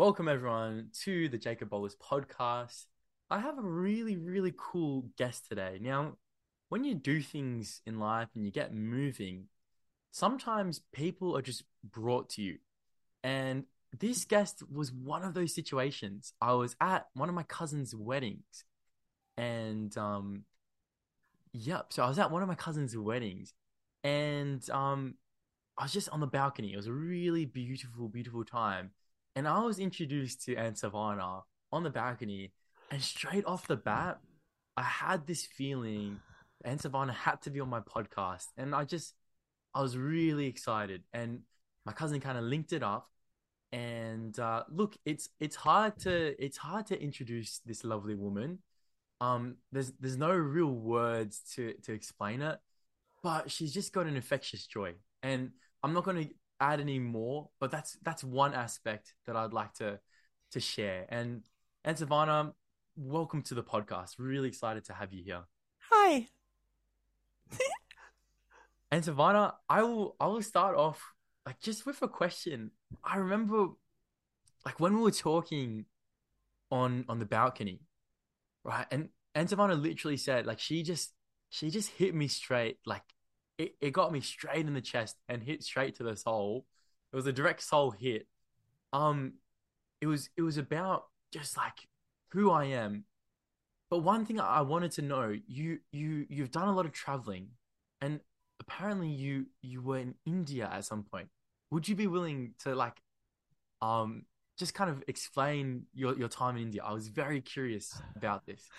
Welcome everyone to the Jacob Bowlers podcast. I have a really, really cool guest today. Now, when you do things in life and you get moving, sometimes people are just brought to you. And this guest was one of those situations. I was at one of my cousin's weddings. And um yep, so I was at one of my cousin's weddings and um I was just on the balcony. It was a really beautiful, beautiful time and I was introduced to Ansuvana on the balcony, and straight off the bat, I had this feeling Ansuvana had to be on my podcast, and I just I was really excited. And my cousin kind of linked it up, and uh, look, it's it's hard to it's hard to introduce this lovely woman. Um, there's there's no real words to to explain it, but she's just got an infectious joy, and I'm not going to add any more, but that's that's one aspect that I'd like to to share. And Ansuvana, welcome to the podcast. Really excited to have you here. Hi. Ansuvana, I will I will start off like just with a question. I remember like when we were talking on on the balcony, right? And Ansuvana literally said like she just she just hit me straight like it, it got me straight in the chest and hit straight to the soul. It was a direct soul hit. Um, it was it was about just like who I am. But one thing I wanted to know, you you you've done a lot of traveling, and apparently you you were in India at some point. Would you be willing to like, um, just kind of explain your your time in India? I was very curious about this.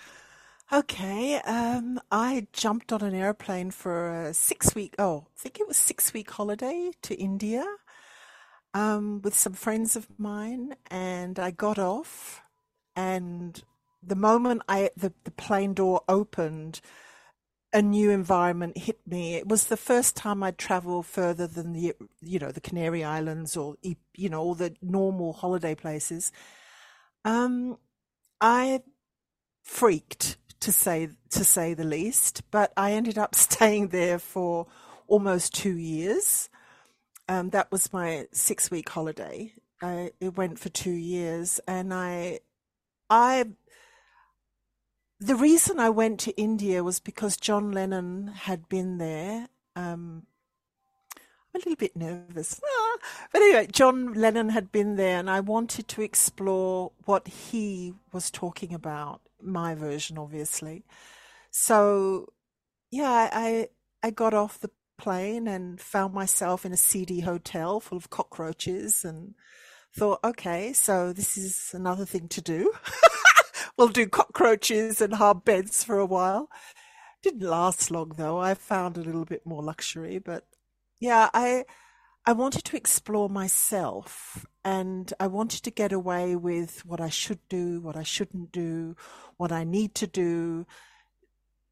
Okay, um, I jumped on an airplane for a six week, oh, I think it was six week holiday to India um, with some friends of mine, and I got off, and the moment I the, the plane door opened, a new environment hit me. It was the first time I'd traveled further than the you know the Canary Islands or you know all the normal holiday places. Um, I freaked to say to say the least. But I ended up staying there for almost two years. Um, that was my six week holiday. I, it went for two years, and I, I. The reason I went to India was because John Lennon had been there. Um, I'm a little bit nervous. Ah, but anyway, John Lennon had been there, and I wanted to explore what he was talking about my version, obviously. So, yeah, I I got off the plane and found myself in a seedy hotel full of cockroaches and thought, okay, so this is another thing to do. we'll do cockroaches and hard beds for a while. Didn't last long though. I found a little bit more luxury, but yeah, I I wanted to explore myself and I wanted to get away with what I should do, what I shouldn't do, what I need to do.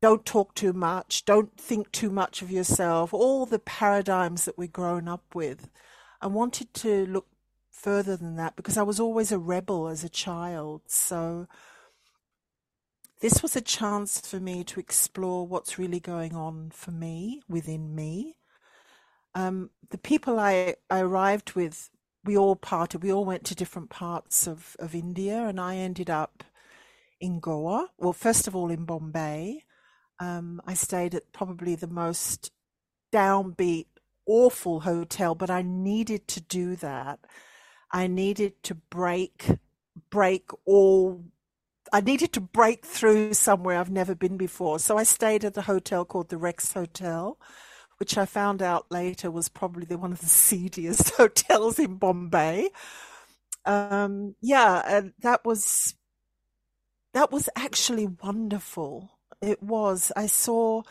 Don't talk too much. Don't think too much of yourself. All the paradigms that we're grown up with. I wanted to look further than that because I was always a rebel as a child. So this was a chance for me to explore what's really going on for me within me um, the people I, I arrived with, we all parted, we all went to different parts of, of India, and I ended up in Goa. Well, first of all, in Bombay. Um, I stayed at probably the most downbeat, awful hotel, but I needed to do that. I needed to break, break all I needed to break through somewhere I've never been before. So I stayed at a hotel called the Rex Hotel, which I found out later was probably the, one of the seediest hotels in Bombay. Um, yeah, and that was that was actually wonderful. It was. I saw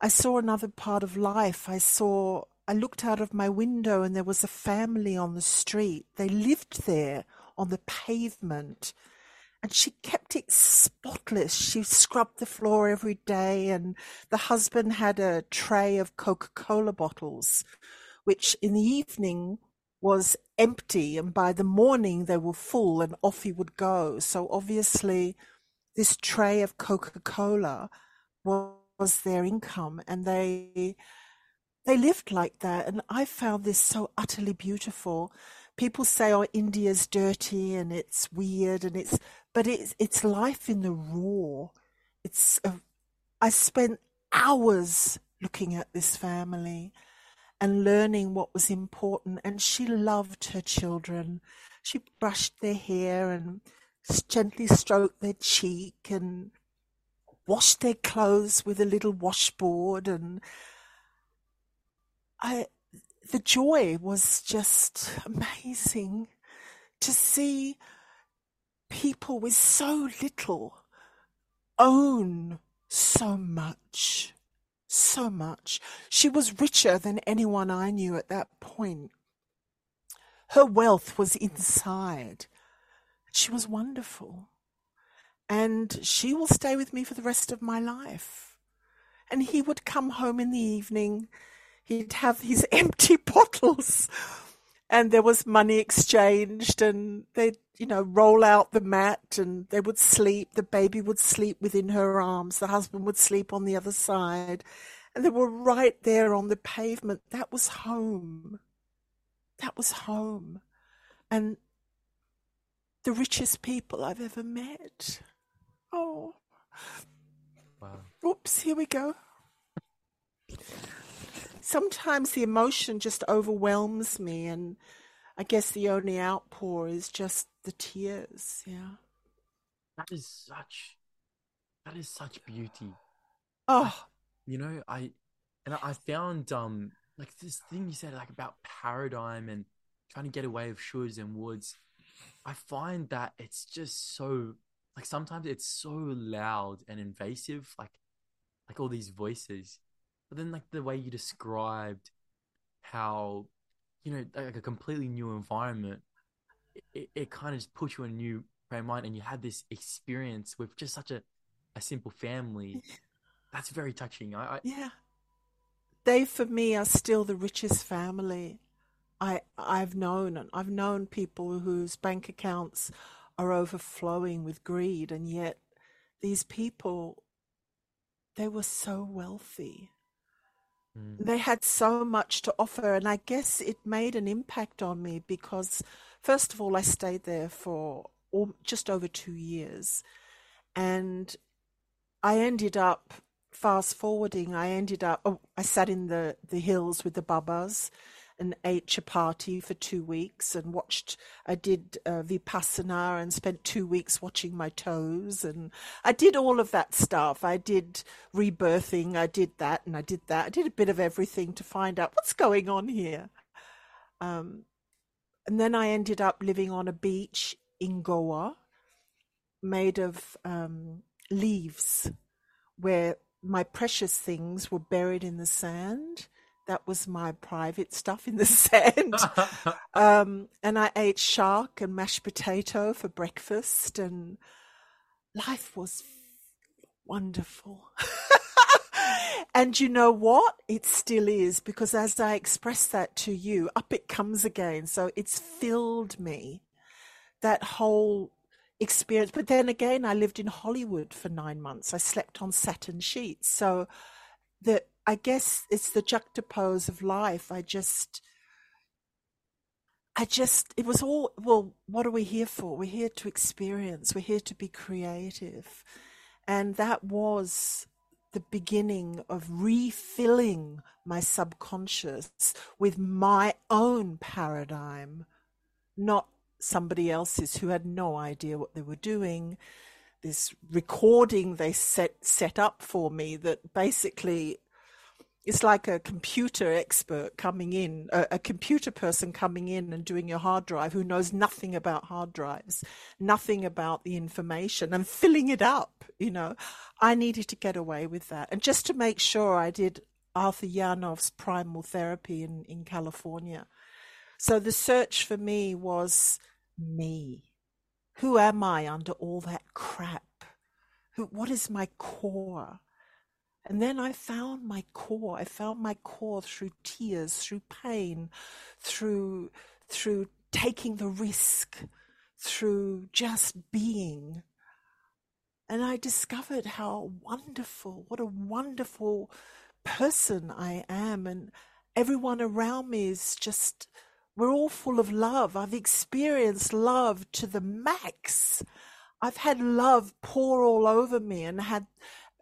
I saw another part of life. I saw I looked out of my window and there was a family on the street. They lived there on the pavement and she kept it spotless. She scrubbed the floor every day, and the husband had a tray of Coca Cola bottles, which in the evening was empty, and by the morning they were full, and off he would go. So obviously, this tray of Coca Cola was their income, and they they lived like that. And I found this so utterly beautiful people say, "Oh, India's dirty and it's weird and it's," but it's it's life in the raw. It's a, I spent hours looking at this family and learning what was important. And she loved her children. She brushed their hair and gently stroked their cheek and washed their clothes with a little washboard and I the joy was just amazing to see people with so little own so much so much. She was richer than anyone i knew at that point. Her wealth was inside. She was wonderful. And she will stay with me for the rest of my life. And he would come home in the evening. He'd have these empty bottles. And there was money exchanged and they'd you know roll out the mat and they would sleep the baby would sleep within her arms the husband would sleep on the other side and they were right there on the pavement. That was home. That was home. And the richest people i've ever met. Oh. Wow. oops here we go. Sometimes the emotion just overwhelms me and I guess the only outpour is just the tears, yeah. That is such that is such beauty. Oh, You know, I and I found um like this thing you said like about paradigm and trying to get away with shoulds and woulds. I find that it's just so like sometimes it's so loud and invasive, like like all these voices. But then like the way you described how you know like a completely new environment, it, it, kind of just puts you in a new frame of mind, and you had this experience with just such a a simple family. That's very touching. I, I yeah. They for me are still the richest family I I've known and I've known people whose bank accounts are overflowing with greed and yet these people they were so wealthy Mm. they had so much to offer and i guess it made an impact on me because first of all i stayed there for just over two years. And i ended up fast forwarding i ended up oh, i sat in the, the hills with the babas and ate chapati for two weeks and watched i did uh, vipassana and spent two weeks watching my toes and i did all of that stuff. I did rebirthing i did that and i did that. I did a bit of everything to find out what's going on here. Um, and then i ended up living on a beach in goa made of um, leaves where my precious things were buried in the sand that was my private stuff in the sand. um, and I ate shark and mashed potato for breakfast, and life was wonderful. and you know what? It still is because as I express that to you, up it comes again. So it's filled me. That whole experience. But then again, I lived in Hollywood for nine months. I slept on satin sheets. So the I guess it's the juxtapose of life. I just, I just, it was all, well, what are we here for? We're here to experience, we're here to be creative. And that was the beginning of refilling my subconscious with my own paradigm, not somebody else's who had no idea what they were doing. This recording they set set up for me that basically it's like a computer expert coming in, a, a, computer person coming in and doing your hard drive who knows nothing about hard drives, nothing about the information and filling it up. You know, I needed to get away with that. And just to make sure I did Arthur Janov's primal therapy in, in California. So the search for me was me. Who am I under all that crap? Who, what is my core? And then I found my core. I found my core through tears, through pain, through through taking the risk, through just being. And I discovered how wonderful, what a wonderful person I am. And everyone around me is just we're all full of love. I've experienced love to the max. I've had love pour all over me and had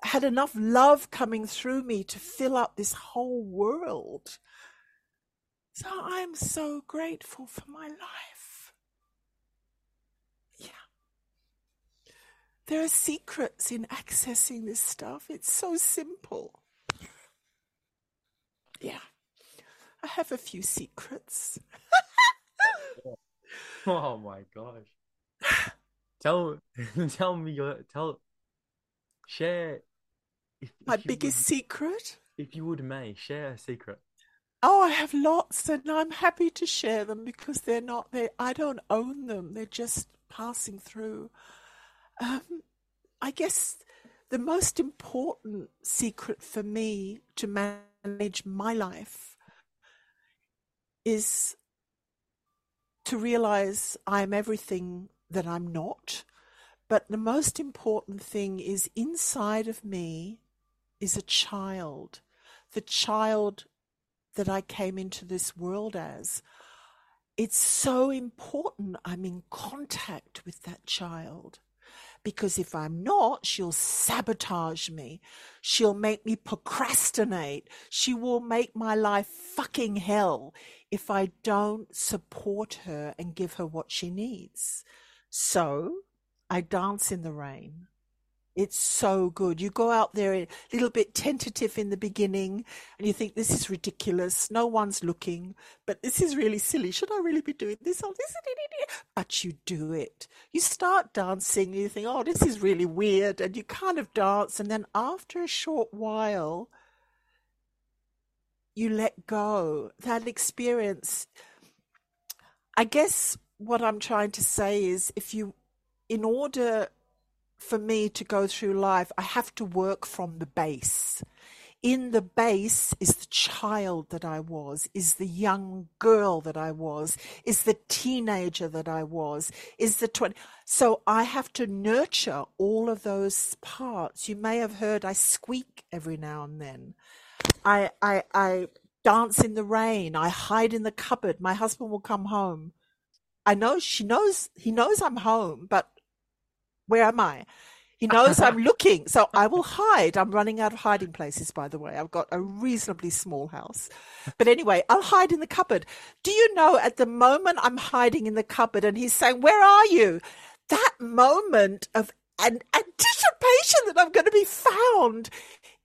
had enough love coming through me to fill up this whole world. So I'm so grateful for my life. Yeah. There are secrets in accessing this stuff. It's so simple. Yeah. I have a few secrets. oh my gosh. tell tell me your tell share if, my if biggest would, secret? If you would may, share a secret. Oh, I have lots and I'm happy to share them because they're not they I don't own them. They're just passing through. Um, I guess the most important secret for me to manage my life is to realize I'm everything that I'm not. But the most important thing is inside of me is a child, the child that I came into this world as. It's so important I'm in contact with that child because if I'm not, she'll sabotage me. She'll make me procrastinate. She will make my life fucking hell if I don't support her and give her what she needs. So I dance in the rain. It's so good. You go out there a little bit tentative in the beginning and you think, this is ridiculous. No one's looking, but this is really silly. Should I really be doing this? Oh, this but you do it. You start dancing, you think, oh, this is really weird. And you kind of dance. And then after a short while, you let go. That experience, I guess what I'm trying to say is if you, in order for me to go through life, I have to work from the base. In the base is the child that I was, is the young girl that I was, is the teenager that I was, is the 20. So I have to nurture all of those parts. You may have heard I squeak every now and then. I, I, I dance in the rain. I hide in the cupboard. My husband will come home. I know she knows, he knows I'm home, but where am I? He knows I'm looking, so I will hide. I'm running out of hiding places, by the way. I've got a reasonably small house. But anyway, I'll hide in the cupboard. Do you know at the moment I'm hiding in the cupboard and he's saying, Where are you? That moment of an anticipation that I'm going to be found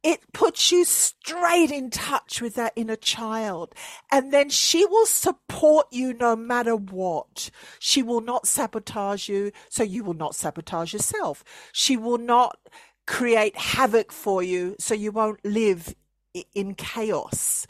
it puts you straight in touch with that inner child. And then she will support you no matter what. She will not sabotage you, so you will not sabotage yourself. She will not create havoc for you, so you won't live in chaos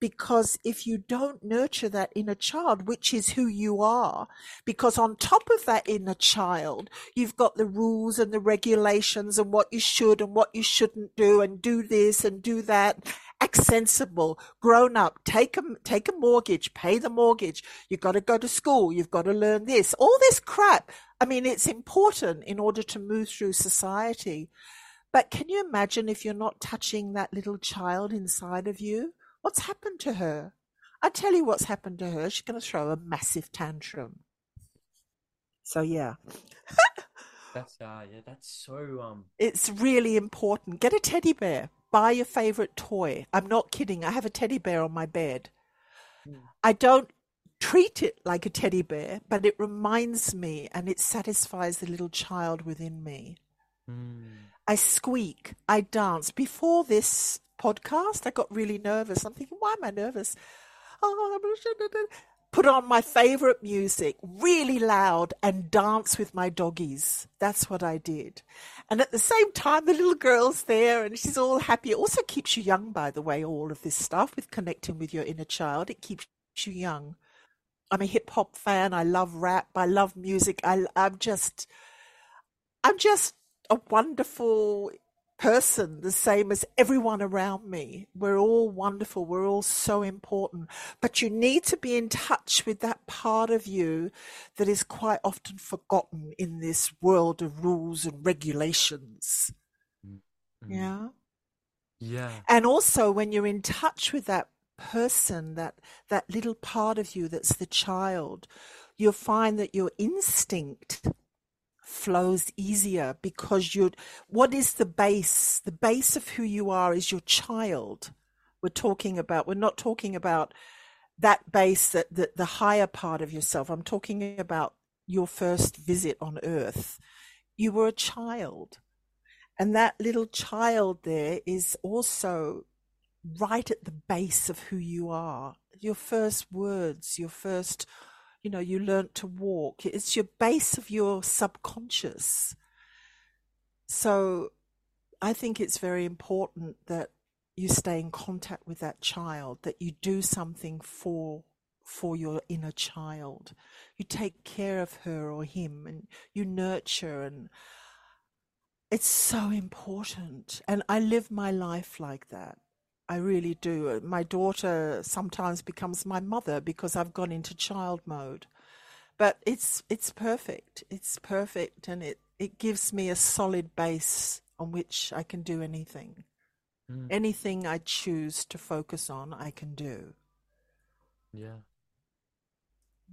because if you don't nurture that inner child, which is who you are, because on top of that inner child, you've got the rules and the regulations and what you should and what you shouldn't do and do this and do that. Act sensible, grown up, take a, take a mortgage, pay the mortgage. You've got to go to school. You've got to learn this, all this crap. I mean, it's important in order to move through society. But can you imagine if you're not touching that little child inside of you? What's happened to her? I tell you what's happened to her. She's going to throw a massive tantrum. So yeah. that's uh yeah, that's so um It's really important. Get a teddy bear. Buy your favorite toy. I'm not kidding. I have a teddy bear on my bed. Mm. I don't treat it like a teddy bear, but it reminds me and it satisfies the little child within me. Mm. I squeak, I dance. Before this podcast. I got really nervous. I'm thinking, why am I nervous? Oh, put on my favorite music really loud and dance with my doggies. That's what I did. And at the same time, the little girl's there and she's all happy. It also keeps you young, by the way, all of this stuff with connecting with your inner child. It keeps you young. I'm a hip hop fan. I love rap. I love music. I, I'm just, I'm just a wonderful person the same as everyone around me. We're all wonderful. We're all so important. But you need to be in touch with that part of you that is quite often forgotten in this world of rules and regulations. Mm-hmm. Yeah. Yeah. And also, when you're in touch with that person, that, that little part of you that's the child, you'll find that your instinct flows easier because you what is the base? The base of who you are is your child. We're talking about we're not talking about that base that the, the higher part of yourself. I'm talking about your first visit on earth. You were a child. And that little child there is also right at the base of who you are. Your first words your first you know, you learnt to walk. It's your base of your subconscious. So I think it's very important that you stay in contact with that child, that you do something for for your inner child. You take care of her or him and you nurture and it's so important. And I live my life like that. I really do. My daughter sometimes becomes my mother because I've gone into child mode. But it's it's perfect. It's perfect and it, it gives me a solid base on which I can do anything. Mm. Anything I choose to focus on, I can do. Yeah.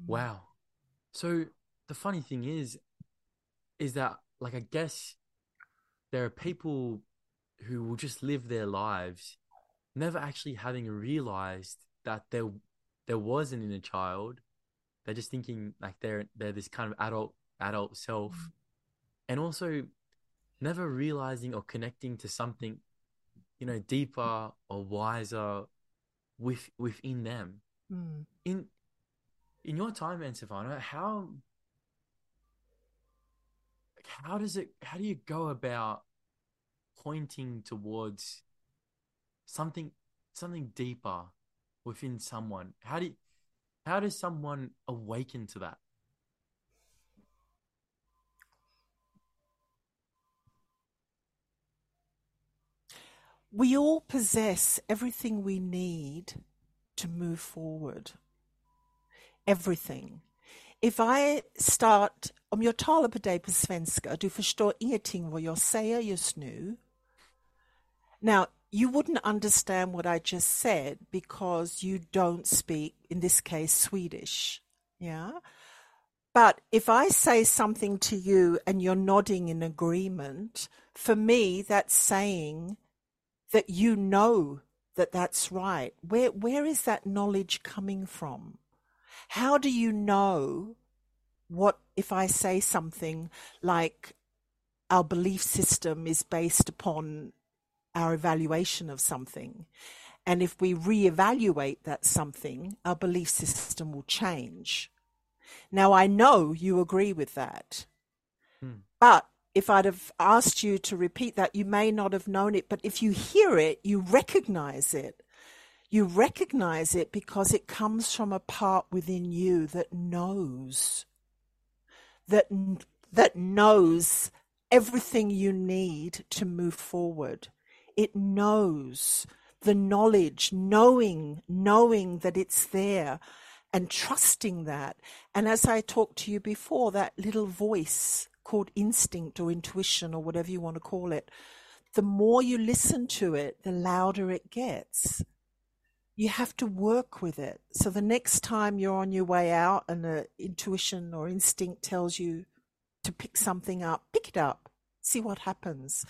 Mm. Wow. So the funny thing is is that like I guess there are people who will just live their lives never actually having realized that there there was an inner child. They're just thinking like they're they're this kind of adult adult self, mm. and also never realizing or connecting to something, you know, deeper or wiser with within them. Mm. In in your time, Stefano, how how does it how do you go about pointing towards something something deeper within someone. How do you, how does someone awaken to that? We all possess everything we need to move forward. Everything. If I start om jag talar på dig på svenska, du förstår ingenting vad jag säger just nu. Now, you wouldn't understand what I just said because you don't speak, in this case, Swedish. Yeah. But if I say something to you and you're nodding in agreement, for me, that's saying that you know that that's right. Where, where is that knowledge coming from? How do you know what if I say something like our belief system is based upon our evaluation of something. And if we reevaluate that something, our belief system will change. Now, I know you agree with that. Hmm. But if I'd have asked you to repeat that, you may not have known it. But if you hear it, you recognize it. You recognize it because it comes from a part within you that knows, that, that knows everything you need to move forward it knows the knowledge, knowing, knowing that it's there and trusting that. And as I talked to you before, that little voice called instinct or intuition or whatever you want to call it, the more you listen to it, the louder it gets. You have to work with it. So the next time you're on your way out and the intuition or instinct tells you to pick something up, pick it up, see what happens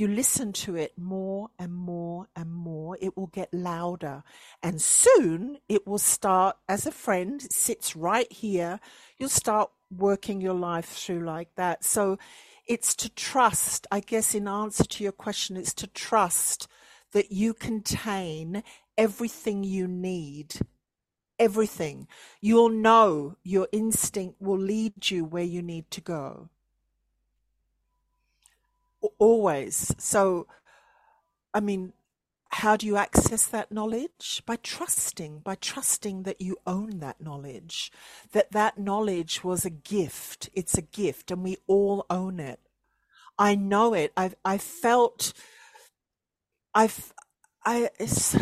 you listen to it more and more and more, it will get louder. And soon it will start, as a friend, sits right here. You'll start working your life through like that. So it's to trust, I guess, in answer to your question, it's to trust that you contain everything you need. Everything. You'll know your instinct will lead you where you need to go always. So, I mean, how do you access that knowledge? By trusting, by trusting that you own that knowledge, that that knowledge was a gift. It's a gift and we all own it. I know it. I've, I felt, I've, I, it's,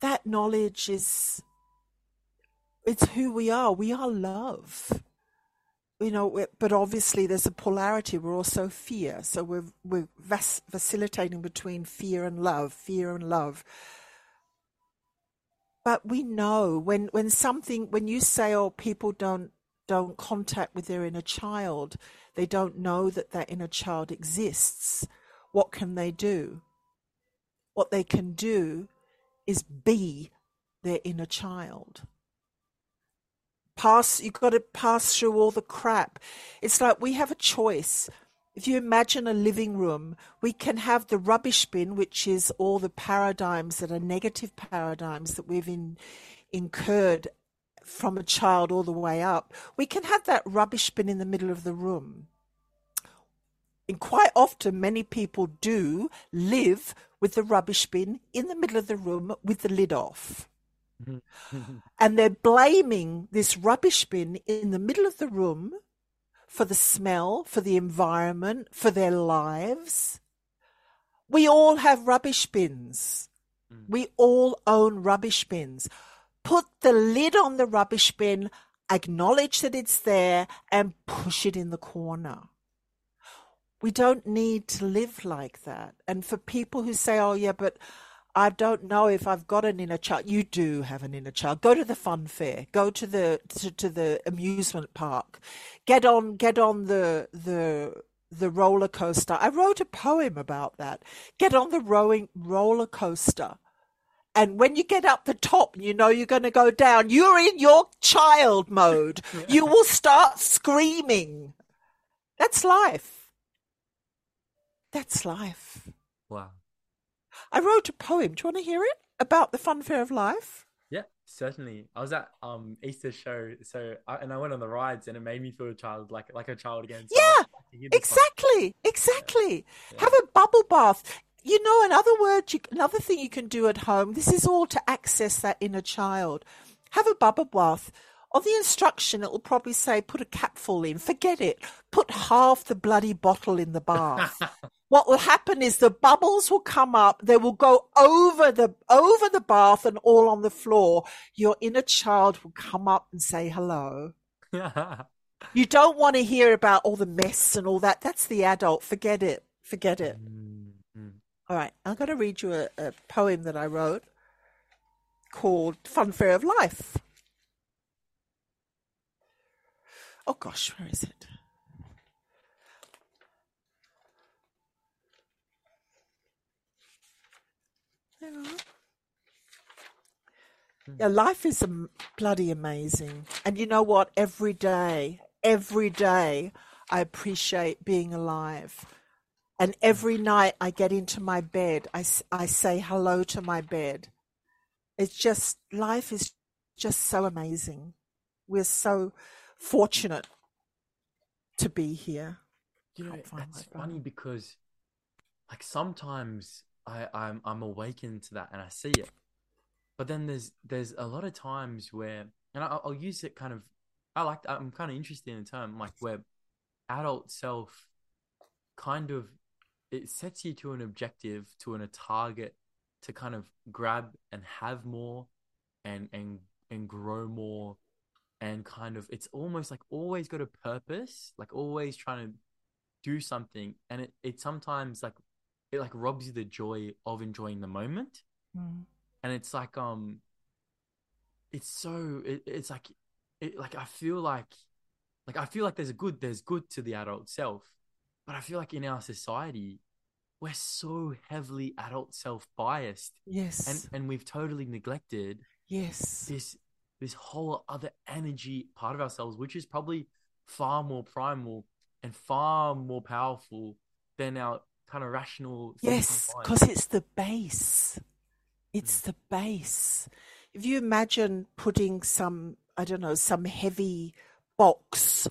that knowledge is, it's who we are. We are love you know, but obviously there's a polarity. We're also fear. So we're, we're facilitating between fear and love, fear and love. but we know when when something when you say oh people don't don't contact with their inner child they don't know that that inner child exists what can they do what they can do is be their inner child pass you've got to pass through all the crap it's like we have a choice if you imagine a living room, we can have the rubbish bin, which is all the paradigms that are negative paradigms that we've in, incurred from a child all the way up. We can have that rubbish bin in the middle of the room. And quite often, many people do live with the rubbish bin in the middle of the room with the lid off. and they're blaming this rubbish bin in the middle of the room for the smell, for the environment, for their lives. We all have rubbish bins. Mm. We all own rubbish bins. Put the lid on the rubbish bin, acknowledge that it's there, and push it in the corner. We don't need to live like that. And for people who say, oh, yeah, but I don't know if I've got an inner child. You do have an inner child. Go to the fun fair. Go to the to, to the amusement park. Get on get on the the the roller coaster. I wrote a poem about that. Get on the rowing roller coaster. And when you get up the top and you know you're going to go down, you're in your child mode. you will start screaming. That's life. That's life. Wow. I wrote a poem. Do you want to hear it about the fun fair of life? Yeah, certainly. I was at um Easter show, so I, and I went on the rides, and it made me feel a child, like like a child again. So yeah, exactly, exactly. Yeah. Have a bubble bath. You know, another word, you, another thing you can do at home. This is all to access that inner child. Have a bubble bath. On the instruction, it will probably say put a capful in. Forget it. Put half the bloody bottle in the bath. what will happen is the bubbles will come up. They will go over the over the bath and all on the floor. Your inner child will come up and say hello. You don't want to hear about all the mess and all that. That's the adult. Forget it. Forget it. Mm-hmm. all right. I'm going to read you a, a poem that i wrote called fun fair of life oh gosh where is it hmm. Yeah, life is bloody amazing. And you know what? Every day, every day, I appreciate being alive. And every hmm. night I get into my bed, I, I say hello to my bed. It's just, life is just so amazing. We're so fortunate to be here. You know, it's funny because, like, sometimes I, I'm I'm awakened to that and I see it. But then there's there's a lot of times where, and I'll, I'll use it kind of. I like I'm kind of interested in the term like where adult self kind of it sets you to an objective to an, a target to kind of grab and have more and and and grow more and kind of it's almost like always got a purpose like always trying to do something and it, it sometimes like it like robs you the joy of enjoying the moment. Mm. and it's like um it's so it, it's like it like i feel like like i feel like there's a good there's good to the adult self but i feel like in our society we're so heavily adult self biased yes. and and we've totally neglected yes. this this whole other energy part of ourselves which is probably far more primal and far more powerful than our kind of rational. Yes, because it's the base. It's mm. the base. If you imagine putting some, I don't know, some heavy box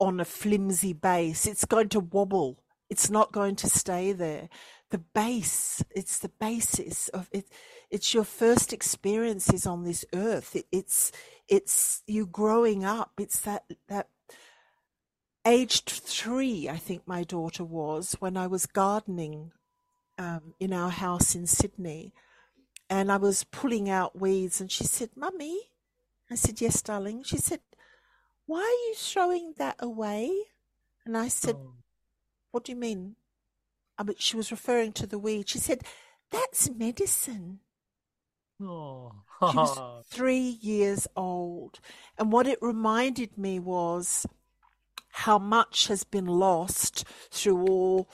on a flimsy base, it's going to wobble. It's not going to stay there. The base, it's the basis of it. It's your first experiences on this earth. It, it's, it's you growing up. It's that, that aged three, I think my daughter was, when I was gardening um, in our house in Sydney. And I was pulling out weeds, and she said, Mummy, I said, Yes, darling. She said, Why are you throwing that away? And I said, oh. What do you mean? I mean, she was referring to the weed. She said, That's medicine. Oh. She was oh. three years old. And what it reminded me was how much has been lost through all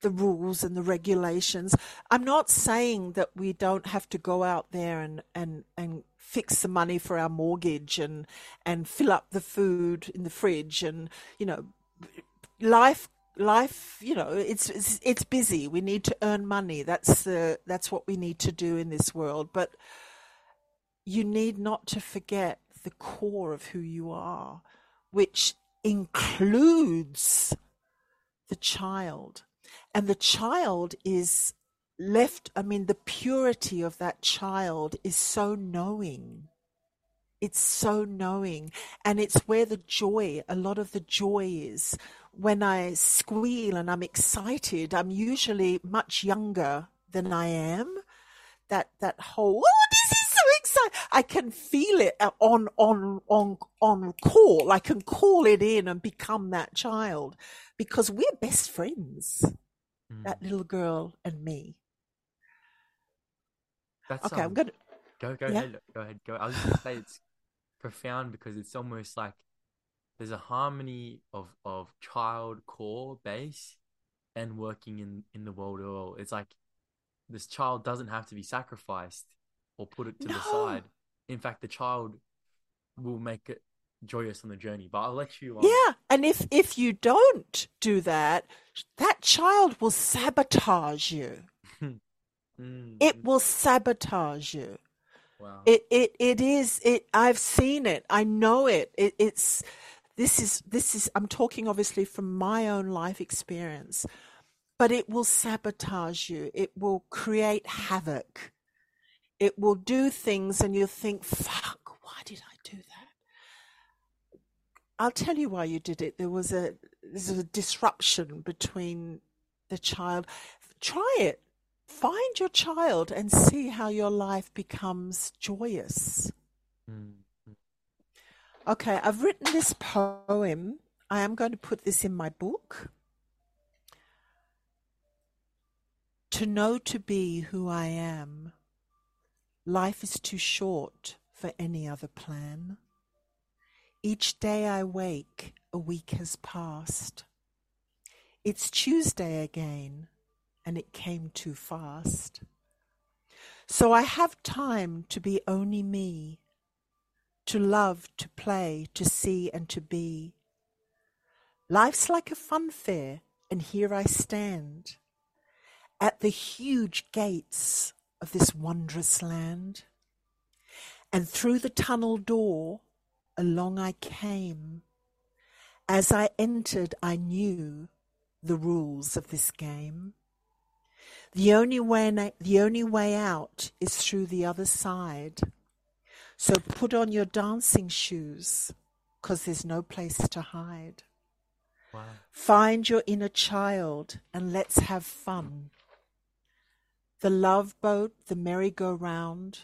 the rules and the regulations. I'm not saying that we don't have to go out there and, and, and fix the money for our mortgage and, and fill up the food in the fridge and, you know, life life you know it's, it's it's busy. We need to earn money. That's the that's what we need to do in this world. But you need not to forget the core of who you are which includes the child. And the child is left i mean the purity of that child is so knowing it's so knowing and it's where the joy a lot of the joy is when i squeal and i'm excited i'm usually much younger than i am that that whole oh this is so exciting i can feel it on on on on call i can call it in and become that child because we're best friends Mm. that little girl and me That's, okay i'm um, gonna Go go Yeah. ahead. Go ahead. Go. I was gonna say it's profound because it's almost like there's a harmony of of child core base and working in in the world at all. It's like this child doesn't have to be sacrificed or put it to the side. In fact, the child will make it joyous on the journey. But I'll let you. Um, Yeah, and if if you don't do that, that child will sabotage you. mm, It will sabotage you. It it it is it. I've seen it. I know it. it. It's this is this is. I'm talking obviously from my own life experience, but it will sabotage you. It will create havoc. It will do things, and you'll think, "Fuck, why did I do that?" I'll tell you why you did it. There was a there's a disruption between the child. Try it. Find your child and see how your life becomes joyous. Mm, mm. Okay, I've written this poem. I am going to put this in my book. To know to be who I am, life is too short for any other plan. Each day I wake, a week has passed. It's Tuesday again, and it came too fast. So I have time to be only me to love, to play, to see, and to be. Life's like a fun fair, and here I stand at the huge gates of this wondrous land. And through the tunnel door, along I came. As I entered, I knew the rules of this game. The only way, the only way out is through the other side. So put on your dancing shoes, because there's no place to hide. Wow. Find your inner child and let's have fun. The love boat, the merry-go-round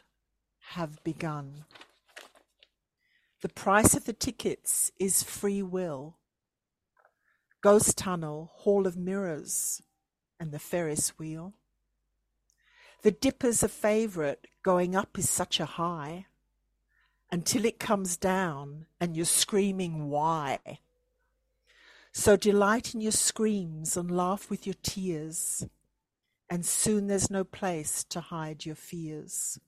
have begun. The price of the tickets is free will. Ghost Tunnel, Hall of Mirrors, and the Ferris wheel. The dipper's a favourite, going up is such a high until it comes down and you're screaming, why? So delight in your screams and laugh with your tears, and soon there's no place to hide your fears.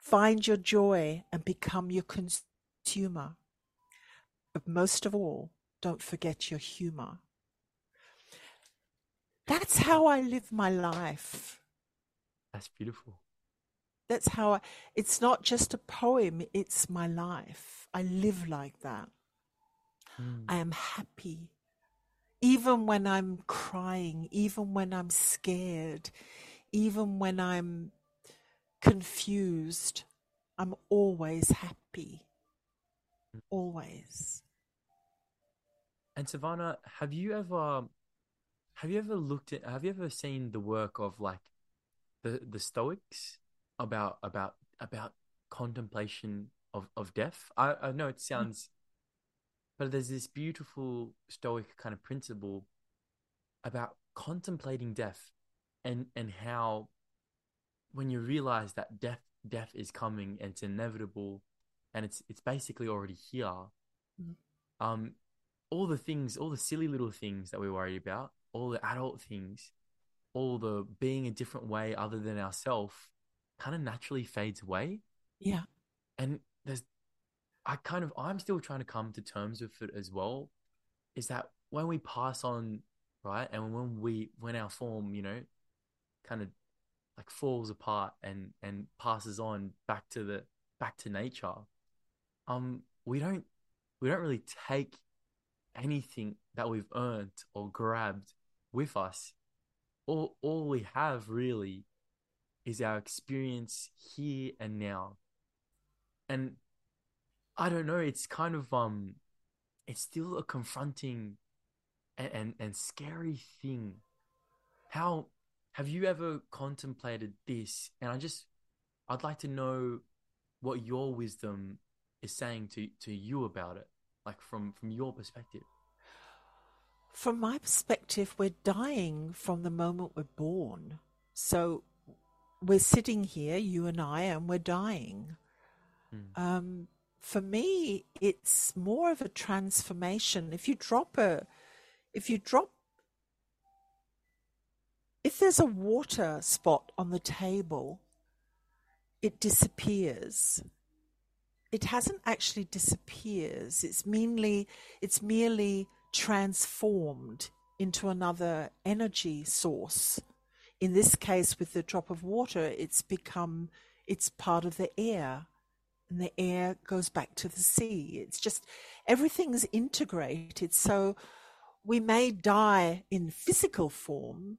Find your joy and become your consumer. But most of all, don't forget your humor. That's how I live my life. That's beautiful. That's how I, it's not just a poem, it's my life. I live like that. Mm. I am happy. Even when I'm crying, even when I'm scared, even when I'm confused, I'm always happy. Always. Ansuvana, have you ever have you ever looked at have you ever seen the work of like the the Stoics about about about contemplation of of death? I I know it sounds but there's this beautiful Stoic kind of principle about contemplating death and and how when you realize that death death is coming and it's inevitable and it's it's basically already here Mm. um all the things all the silly little things that we worry about all the adult things all the being a different way other than ourselves kind of naturally fades away Yeah. and there's i kind of i'm still trying to come to terms with it as well is that when we pass on right and when we when our form you know kind of like falls apart and and passes on back to the back to nature um we don't we don't really take anything that we've earned or grabbed with us. All all we have really is our experience here and now. And i don't know it's kind of um it's still a confronting and and, and scary thing. How have you ever contemplated this? And i just i'd like to know what your wisdom is saying to to you about it like from from your perspective From my perspective, we're dying from the moment we're born. So we're sitting here, you and I, and we're dying. Mm. Um, for me, it's more of a transformation. If you drop a, if you drop, if there's a water spot on the table, it disappears. It hasn't actually disappears. It's merely, it's merely transformed into another energy source. In this case, with the drop of water, it's become, it's part of the air and the air goes back to the sea. It's just everything's integrated. So we may die in physical form,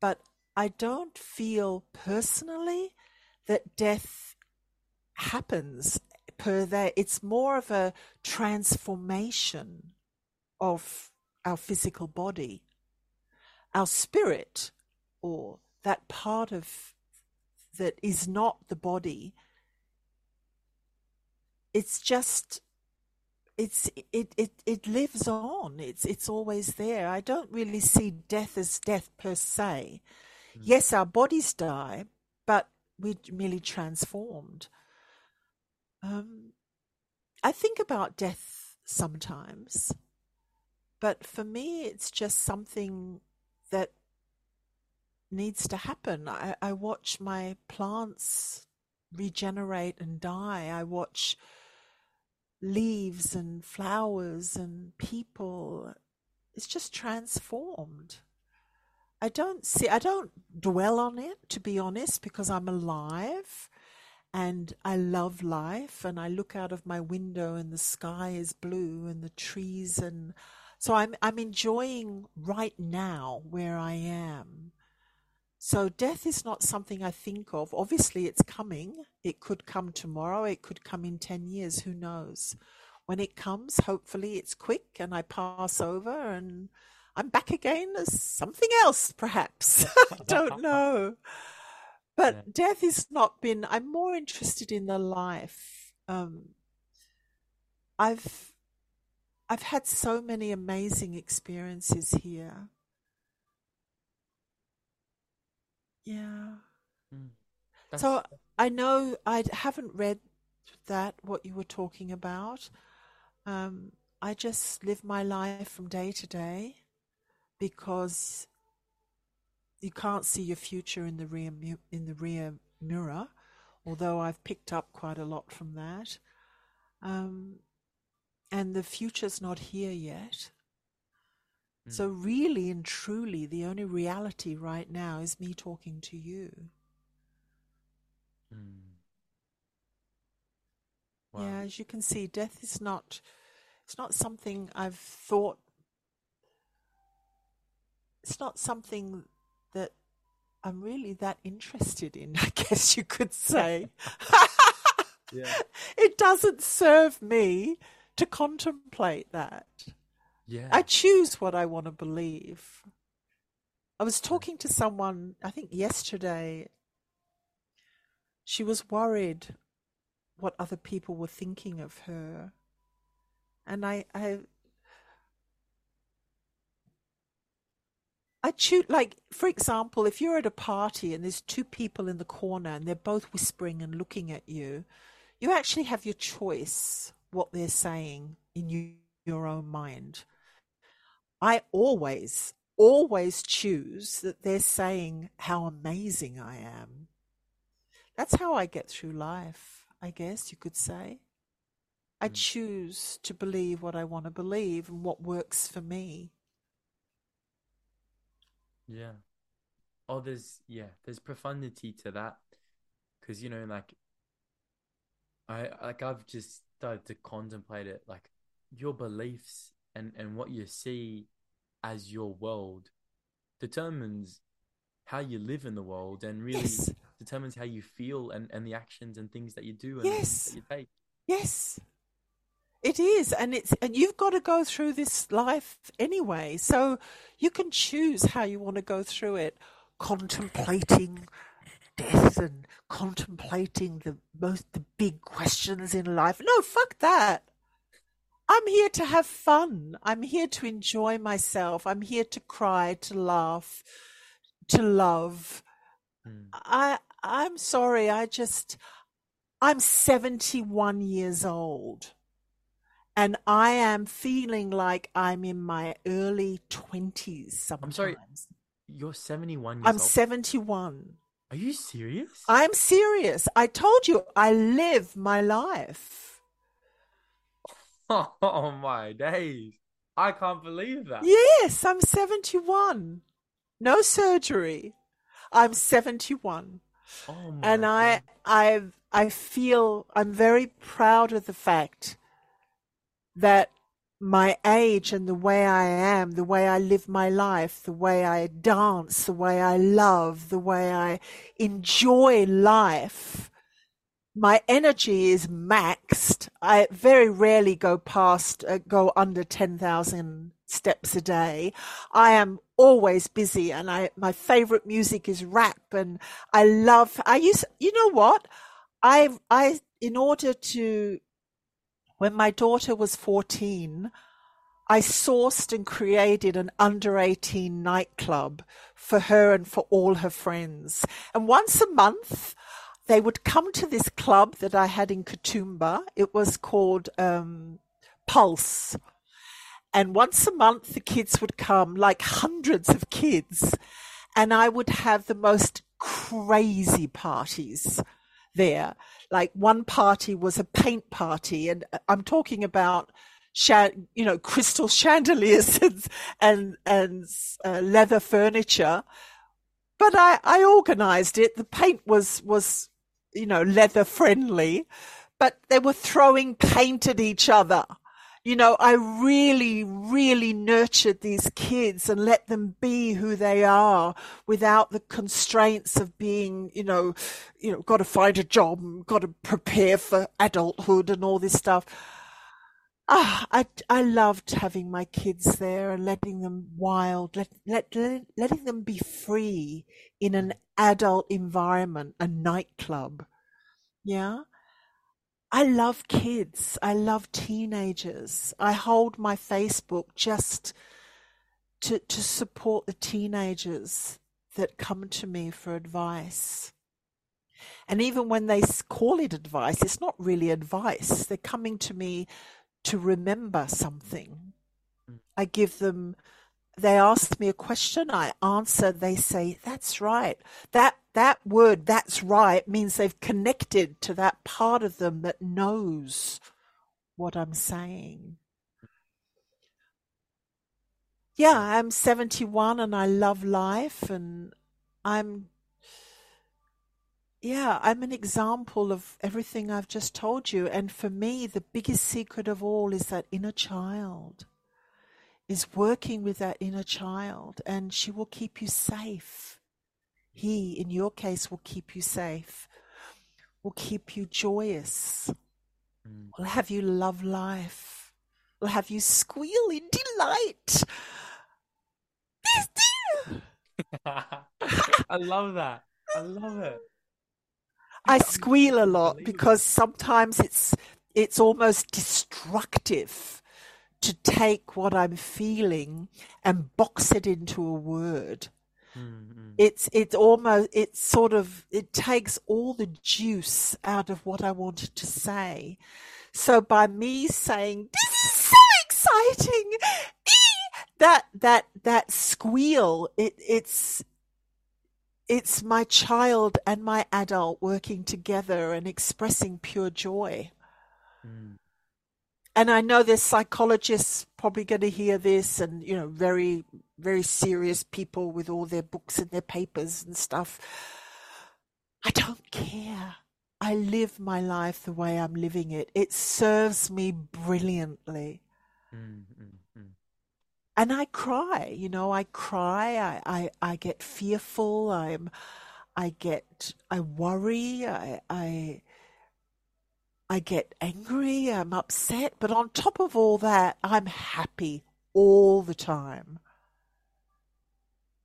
but I don't feel personally that death happens per that. It's more of a transformation of our physical body. Our spirit, or that part of that is not the body, it's just it's it, it it lives on it's it's always there i don't really see death as death per se Mm. yes our bodies die but we're merely transformed um i think about death sometimes but for me it's just something that needs to happen i, I watch my plants regenerate and die i watch leaves and flowers and people. It's just transformed. I don't see, I don't dwell on it, to be honest, because I'm alive and I love life and I look out of my window and the sky is blue and the trees and so I'm I'm enjoying right now where I am. So death is not something I think of. Obviously it's coming. It could come tomorrow, it could come in 10 years, who knows. When it comes, hopefully it's quick and I pass over and I'm back again as something else perhaps. I don't know. But Yeah. death has not been I'm more interested in the life. Um I've I've had so many amazing experiences here. Yeah. Mm. So I know I haven't read that what you were talking about. Um, I just live my life from day to day because you can't see your future in the rear mu- in the rear mirror. Although I've picked up quite a lot from that, um, and the future's not here yet. Mm. So really and truly, the only reality right now is me talking to you. Mm. Wow. Yeah, as you can see, death is not it's not something I've thought it's not something that I'm really that interested in, I guess you could say. Yeah. it doesn't serve me to contemplate that. Yeah. I choose what I want to believe. I was talking to someone, I think yesterday. She was worried what other people were thinking of her. And I, I I choose, like, for example, if you're at a party and there's two people in the corner and they're both whispering and looking at you, you actually have your choice what they're saying in you, your own mind. I always, always choose that they're saying how amazing I am. That's how I get through life, I guess you could say. I Mm. choose to believe what I want to believe and what works for me. Yeah. Oh, there's yeah, there's profundity to that, because you know, like, I like I've just started to contemplate it, like your beliefs and and what you see as your world determines how you live in the world and really Yes, determines how you feel and and the actions and things that you do and yes, you take. yes. It is, and it's and you've got to go through this life anyway. So you can choose how you want to go through it, contemplating death and contemplating the most the big questions in life. No, fuck that. I'm here to have fun. I'm here to enjoy myself. I'm here to cry, to laugh, to love. Mm. I I'm sorry. I just I'm 71 years old and I am feeling like I'm in my early 20s sometimes. I'm sorry, you're 71 I'm years old. 71. Are you serious? I'm serious. I told you I live my life. Oh my days. I can't believe that. Yes, I'm 71. No surgery. I'm 71. Oh my And I. I I feel I'm very proud of the fact that my age and the way I am, the way I live my life, the way I dance, the way I love, the way I enjoy life, my energy is maxed. I very rarely go past, uh, go under 10,000 steps a day. I am always busy and I, my favorite music is rap and I love, I use, you know what? I, I, in order to when my daughter was 14, I sourced and created an under 18 nightclub for her and for all her friends. And once a month, they would come to this club that I had in Katoomba. It was called um, Pulse. And once a month, the kids would come, like hundreds of kids, and I would have the most crazy parties there. Like one party was a paint party, and uh, I'm talking about, you know, crystal chandeliers and and, and uh, leather furniture. But I, I organized it. The paint was was, you know, leather friendly, but they were throwing paint at each other. You know, I really, really nurtured these kids and let them be who they are without the constraints of being, you know, you know, got to find a job, got to prepare for adulthood and all this stuff. Ah, I, I loved having my kids there and letting them wild, let, let, let, letting them be free in an adult environment, a nightclub. Yeah. I love kids. I love teenagers. I hold my Facebook just to, to support the teenagers that come to me for advice. And even when they call it advice, it's not really advice. They're coming to me to remember something. I give them, they ask me a question, I answer, they say, that's right. That, that word, that's right, means they've connected to that part of them that knows what I'm saying. Yeah, I'm 71 and I love life and I'm yeah, I'm an example of everything I've just told you. And for me, the biggest secret of all is that inner child, is working with that inner child, and she will keep you safe. He, in your case, will keep you safe, will keep you joyous, Mm. will have you love life, will have you squeal in delight. This dear. I love that. I love it. I squeal a lot because sometimes it's it's almost destructive to take what I'm feeling and box it into a word. Mm-hmm. It's it's almost it's sort of it takes all the juice out of what I wanted to say. So by me saying this is so exciting, that that that squeal it it's it's my child and my adult working together and expressing pure joy. Mm. And I know there's psychologists probably going to hear this and, you know, very, very serious people with all their books and their papers and stuff. I don't care. I live my life the way I'm living it. It serves me brilliantly. Mm, mm, mm. And I cry, you know, I cry, I, I, I get fearful, I'm I get I worry, I I I get angry, I'm upset, but on top of all that, I'm happy all the time.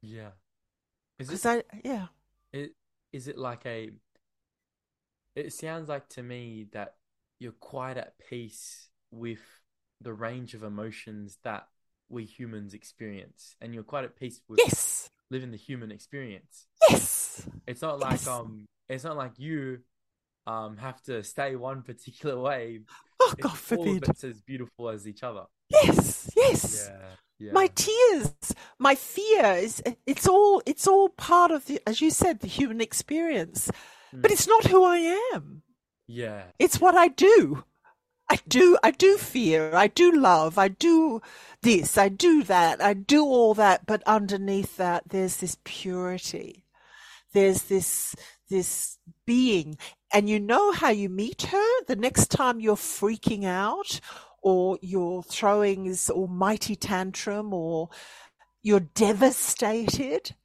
Yeah. Is Because it, I yeah. it is it like a it sounds like to me that you're quite at peace with the range of emotions that we humans experience and you're quite at peace with Yes. living the human experience. Yes. It's not like Yes. um it's not like you um have to stay one particular way. Oh It's God all of forbid. it's as beautiful as each other. Yes. Yes. Yeah. Yeah. my tears my fear is it's all it's all part of the as you said the human experience. But Mm. it's not who i am. Yeah. it's what i do. I do i do fear. I do love. I do this. I do that. I do all that. But underneath that there's this purity. There's this this being. And you know how you meet her? The next time you're freaking out or you're throwing this almighty tantrum or you're devastated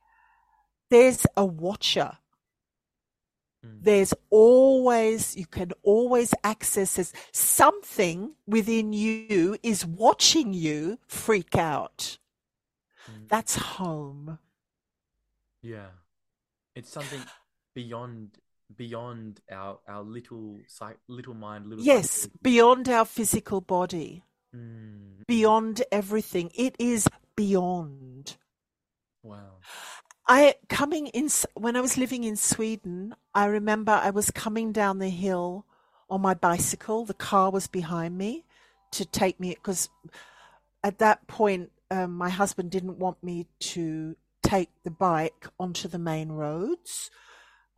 there's a watcher Mm. there's always you can always access this something within you is watching you freak out Mm. that's home Yeah. It's something beyond beyond our our little psych little mind, little yes psychology. beyond our physical body Mm. beyond everything it is beyond Wow. I coming in when I was living in Sweden, I remember I was coming down the hill on my bicycle. The car was behind me to take me because at that point um, my husband didn't want me to take the bike onto the main roads,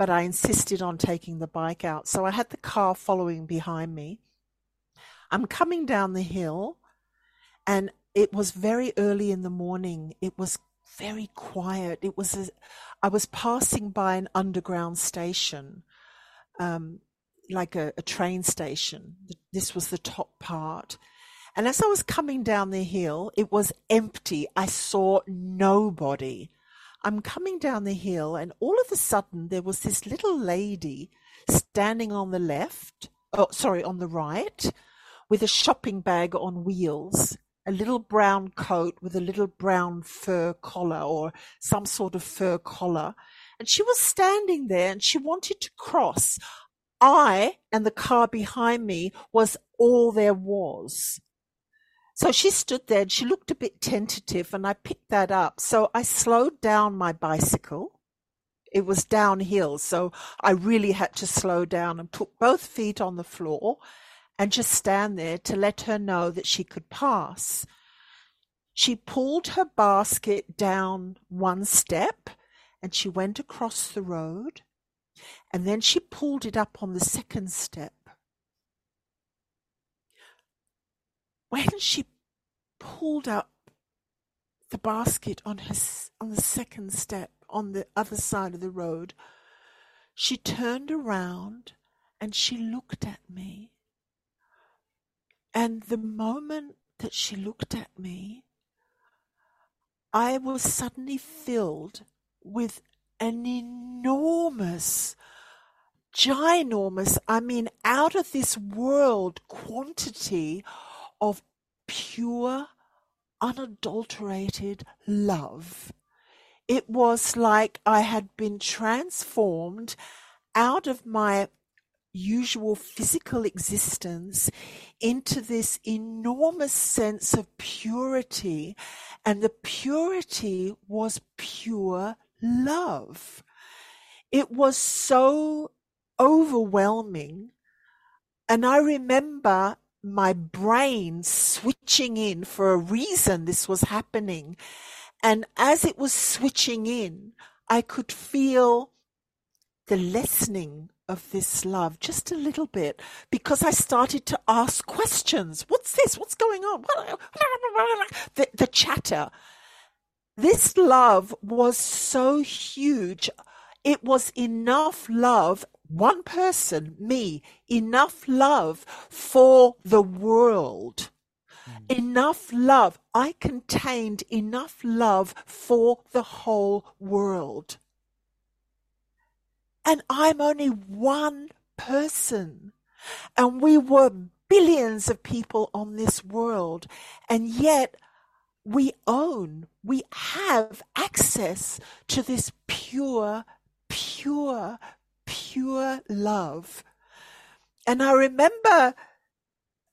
but I insisted on taking the bike out. So I had the car following behind me. I'm coming down the hill, and it was very early in the morning. It was very quiet. It was a, I was passing by an underground station, um, like a, a train station. This was the top part. And as I was coming down the hill, it was empty. I saw nobody. I'm coming down the hill, and all of a sudden, there was this little lady standing on the left, oh, sorry, on the right, with a shopping bag on wheels a little brown coat with a little brown fur collar or some sort of fur collar. And she was standing there and she wanted to cross. I and the car behind me was all there was. So she stood there and she looked a bit tentative and I picked that up. So I slowed down my bicycle. It was downhill, so I really had to slow down and put both feet on the floor and just stand there to let her know that she could pass. She pulled her basket down one step and she went across the road and then she pulled it up on the second step. When she pulled up the basket on her on the second step on the other side of the road, she turned around and she looked at me. And the moment that she looked at me, I was suddenly filled with an enormous, ginormous, I mean, out of this world quantity of pure, unadulterated love. It was like I had been transformed out of my usual physical existence into this enormous sense of purity. And the purity was pure love. It was so overwhelming. And I remember my brain switching in for a reason this was happening. And as it was switching in, I could feel the lessening of this love just a little bit because I started to ask questions. What's this? What's going on? The, the chatter. This love was so huge. It was enough love, one person, me, enough love for the world. Mm. Enough love. I contained enough love for the whole world. And I'm only one person. And we were billions of people on this world. And yet we own, we have access to this pure, pure, pure love. And I remember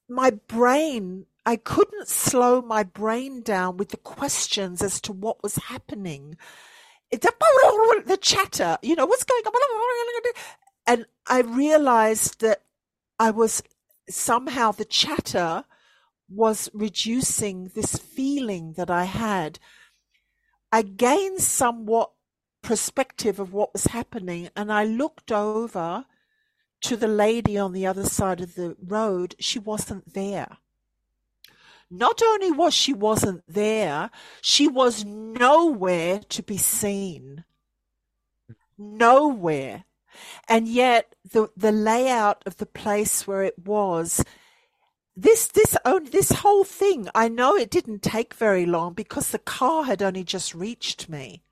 my brain, I couldn't slow my brain down with the questions as to what was happening it's a, the chatter, you know, what's going on? And I realized that I was somehow the chatter was reducing this feeling that I had. I gained somewhat perspective of what was happening and I looked over to the lady on the other side of the road. She wasn't there. Not only was she wasn't there, she was nowhere to be seen. Nowhere. And yet the, the layout of the place where it was, this, this, this whole thing, I know it didn't take very long because the car had only just reached me.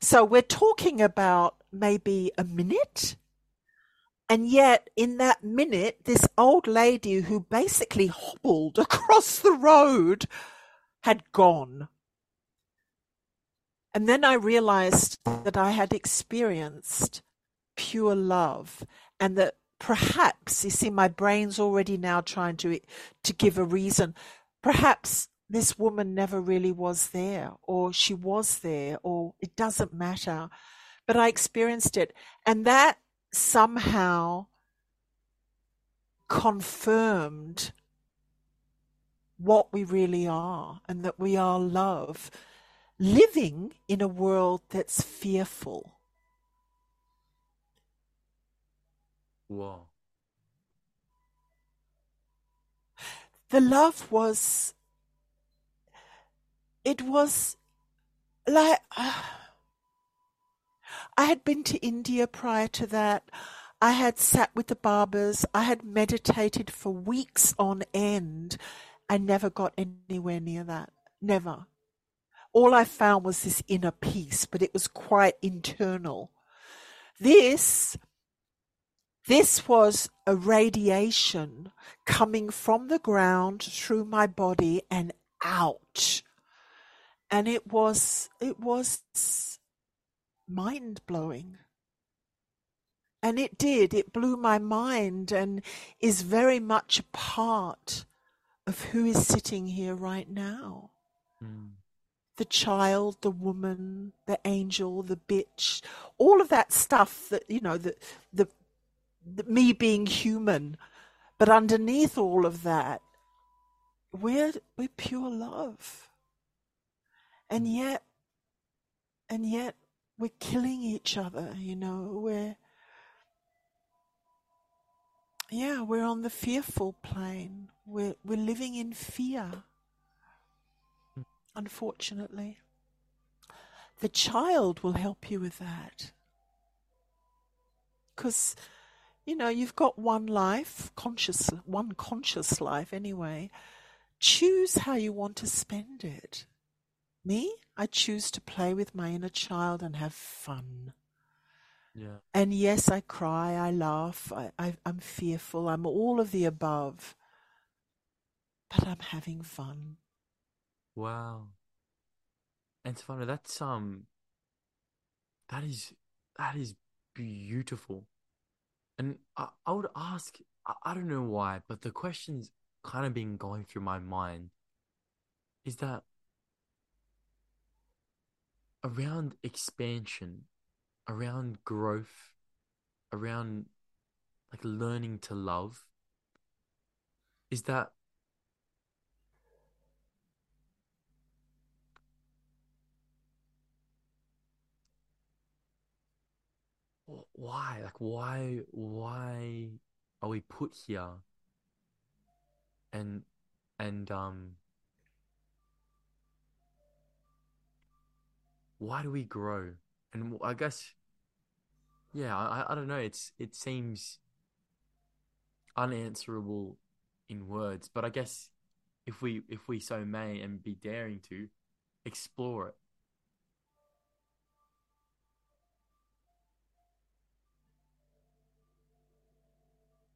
So we're talking about maybe a minute and yet, in that minute, this old lady who basically hobbled across the road had gone. And then I realized that I had experienced pure love and that perhaps, you see, my brain's already now trying to, to give a reason. Perhaps this woman never really was there, or she was there, or it doesn't matter. But I experienced it. And that somehow confirmed what we really are and that we are love, living in a world that's fearful. Whoa. The love was, it was like, uh, I had been to India prior to that. I had sat with the babas. I had meditated for weeks on end. I never got anywhere near that. Never. All I found was this inner peace, but it was quite internal. This, this was a radiation coming from the ground through my body and out. And it was, it was mind blowing. And it did, it blew my mind and is very much a part of who is sitting here right now. Mm. The child, the woman, the angel, the bitch, all of that stuff that, you know, the, the, the me being human. But underneath all of that, we're, we're pure love. And yet, and yet we're killing each other, you know, we're yeah, we're on the fearful plane. We're we're living in fear. Unfortunately. The child will help you with that. Because you know, you've got one life, conscious one conscious life anyway. Choose how you want to spend it. Me, I choose to play with my inner child and have fun. Yeah. And yes, I cry, I laugh, I, I, I'm fearful, I'm all of the above. But I'm having fun. Wow. Ansuvana, that's um that is that is beautiful. And I, I would ask, I, I don't know why, but the question's kind of been going through my mind is that around expansion, around growth, around like learning to love, is that why? Like why why are we put here? And and um why do we grow? And I guess yeah, I I don't know. It's it seems unanswerable in words, but I guess if we if we so may and be daring to explore it.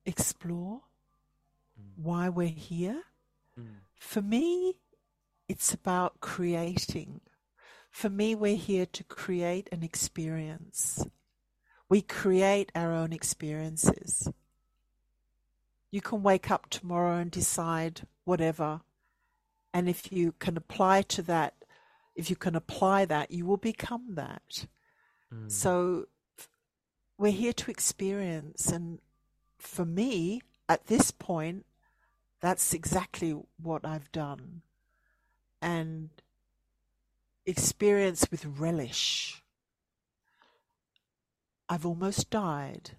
Explore Mm, why we're here. mm, For me, it's about creating. For me, we're here to create an experience. We create our own experiences. You can wake up tomorrow and decide whatever. And if you can apply to that, if you can apply that, you will become that. mm, So we're here to experience. And for me, at this point, that's exactly what I've done. And experience with relish. I've almost died.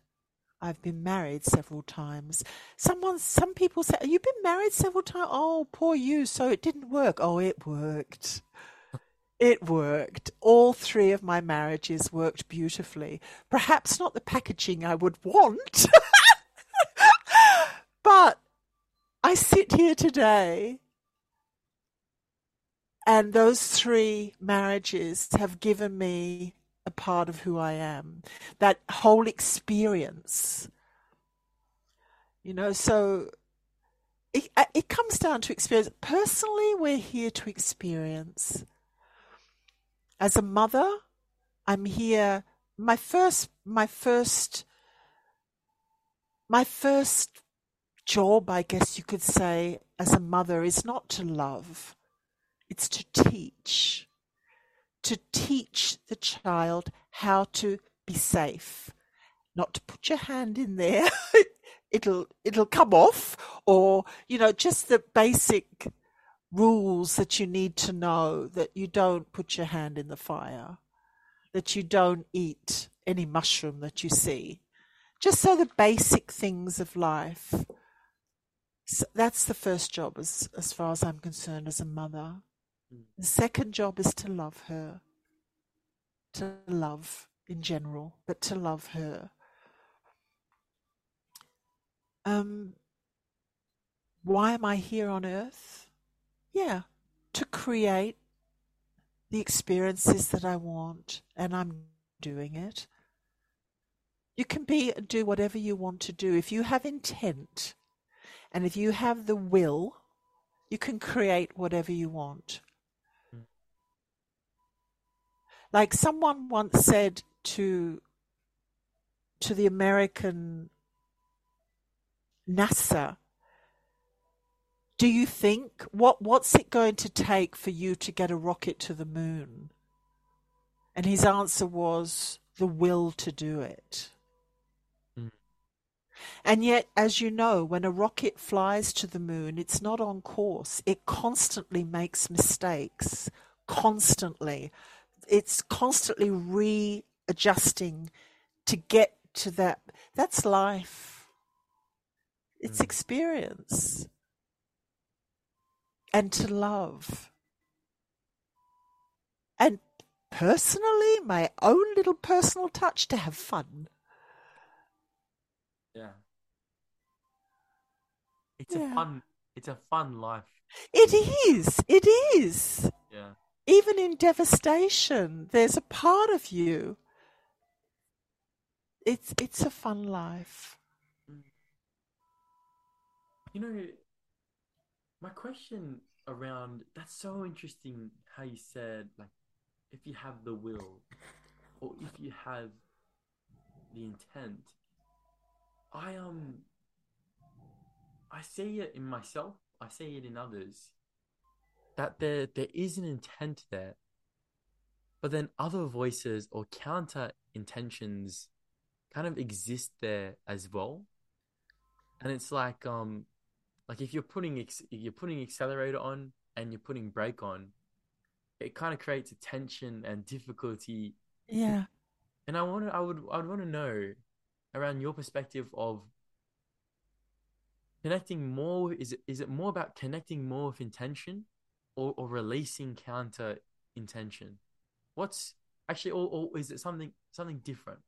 I've been married several times. Someone, some people say, "You've been married several times." Oh, poor you. So it didn't work. Oh, it worked. It worked. All three of my marriages worked beautifully. Perhaps not the packaging I would want, but I sit here today and those three marriages have given me a part of who I am. That whole experience. You know, so it, uh, it comes down to experience. Personally, we're here to experience. As a mother, I'm here. My first, my first, my first job, I guess you could say, as a mother is not to love, it's to teach. To teach the child how to be safe, not to put your hand in there. it'll it'll come off, or you know, just the basic rules that you need to know that you don't put your hand in the fire, that you don't eat any mushroom that you see. Just so the basic things of life. So that's the first job, as as far as I'm concerned, as a mother. The second job is to love her, to love in general, but to love her. Um, why am I here on earth? Yeah, to create the experiences that I want, and I'm doing it. You can be do whatever you want to do if you have intent, and if you have the will, you can create whatever you want. Mm. Like someone once said to to the American NASA, do you think what what's it going to take for you to get a rocket to the moon? And his answer was the will to do it. Mm. And yet, as you know, when a rocket flies to the moon, it's not on course. It constantly makes mistakes. Constantly. It's constantly readjusting to get to that. That's life. It's Mm. experience. And to love. And personally, my own little personal touch to have fun. Yeah. It's a fun it's a fun life. It is. It is. Yeah. Even in devastation, there's a part of you. It's it's a fun life. You know, my question around that's so interesting how you said like if you have the will or if you have the intent. I um I see it in myself, I see it in others that there there is an intent there. But then other voices or counter intentions kind of exist there as well. And it's like um like if you're putting ex- you're putting accelerator on and you're putting brake on, it kind of creates a tension and difficulty. Yeah. And I want to I would I would want to know around your perspective of connecting more is it is it more about connecting more with intention or, or releasing counter intention what's actually or, or is it something something different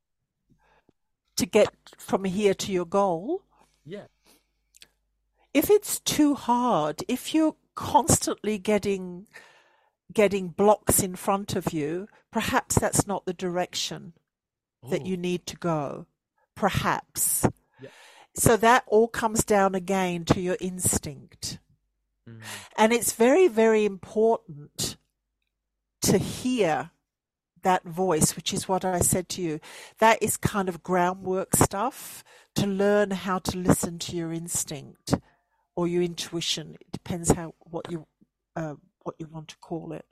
To get from here to your goal, yeah if it's too hard, if you're constantly getting getting blocks in front of you, perhaps that's not the direction that Oh, you need to go. Perhaps. Yeah. So that all comes down again to your instinct. Mm, And it's very, very important to hear that voice, which is what I said to you. That is kind of groundwork stuff to learn how to listen to your instinct or your intuition. It depends how what you uh, what you want to call it.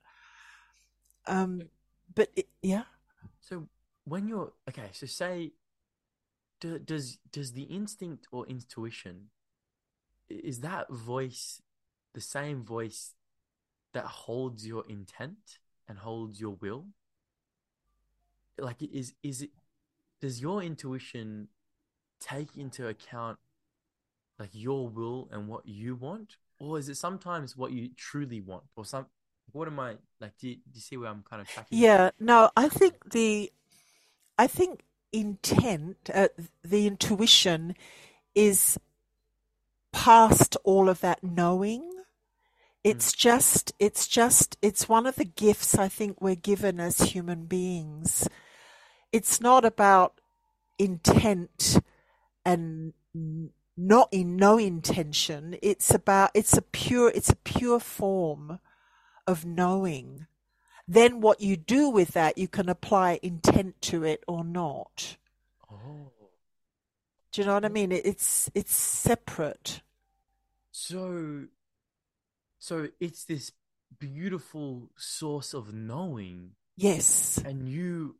Um, but it, yeah, so when you're okay so say do, does does the instinct or intuition is that voice the same voice that holds your intent and holds your will like is is it does your intuition take into account like your will and what you want or is it sometimes what you truly want or some what am i like do you, do you see where i'm kind of tracking yeah. No, I think the I think intent, uh, the intuition, is past all of that knowing. Mm. It's just, it's just, it's one of the gifts I think we're given as human beings. It's not about intent and not in no intention. It's about, it's a pure, it's a pure form of knowing. Then what you do with that, you can apply intent to it or not. oh Do you know what I mm. mean? It's, it's separate. So, so it's this beautiful source of knowing, Yes. and you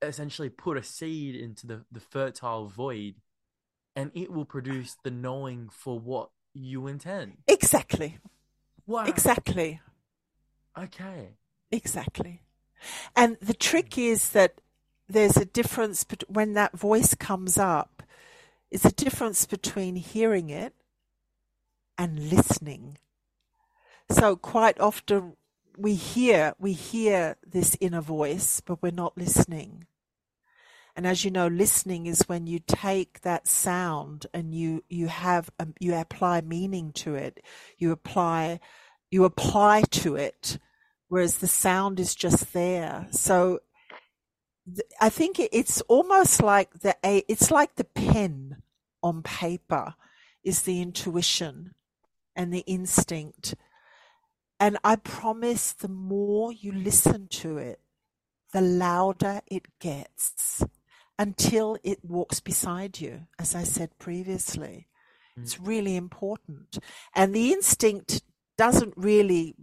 essentially put a seed into the, the fertile void, and it will produce the knowing for what you intend. Exactly. Wow. Exactly. Okay. Exactly. And the trick is that there's a difference bet- when that voice comes up, it's a difference between hearing it and listening. So quite often we hear we hear this inner voice, but we're not listening. And as you know, listening is when you take that sound and you you have um, you apply meaning to it. You apply you apply to it, whereas the sound is just there. So th- I think it's almost like the it's like the pen on paper is the intuition and the instinct. And I promise the more you listen to it, the louder it gets until it walks beside you, as I said previously. Mm. It's really important. And the instinct doesn't really,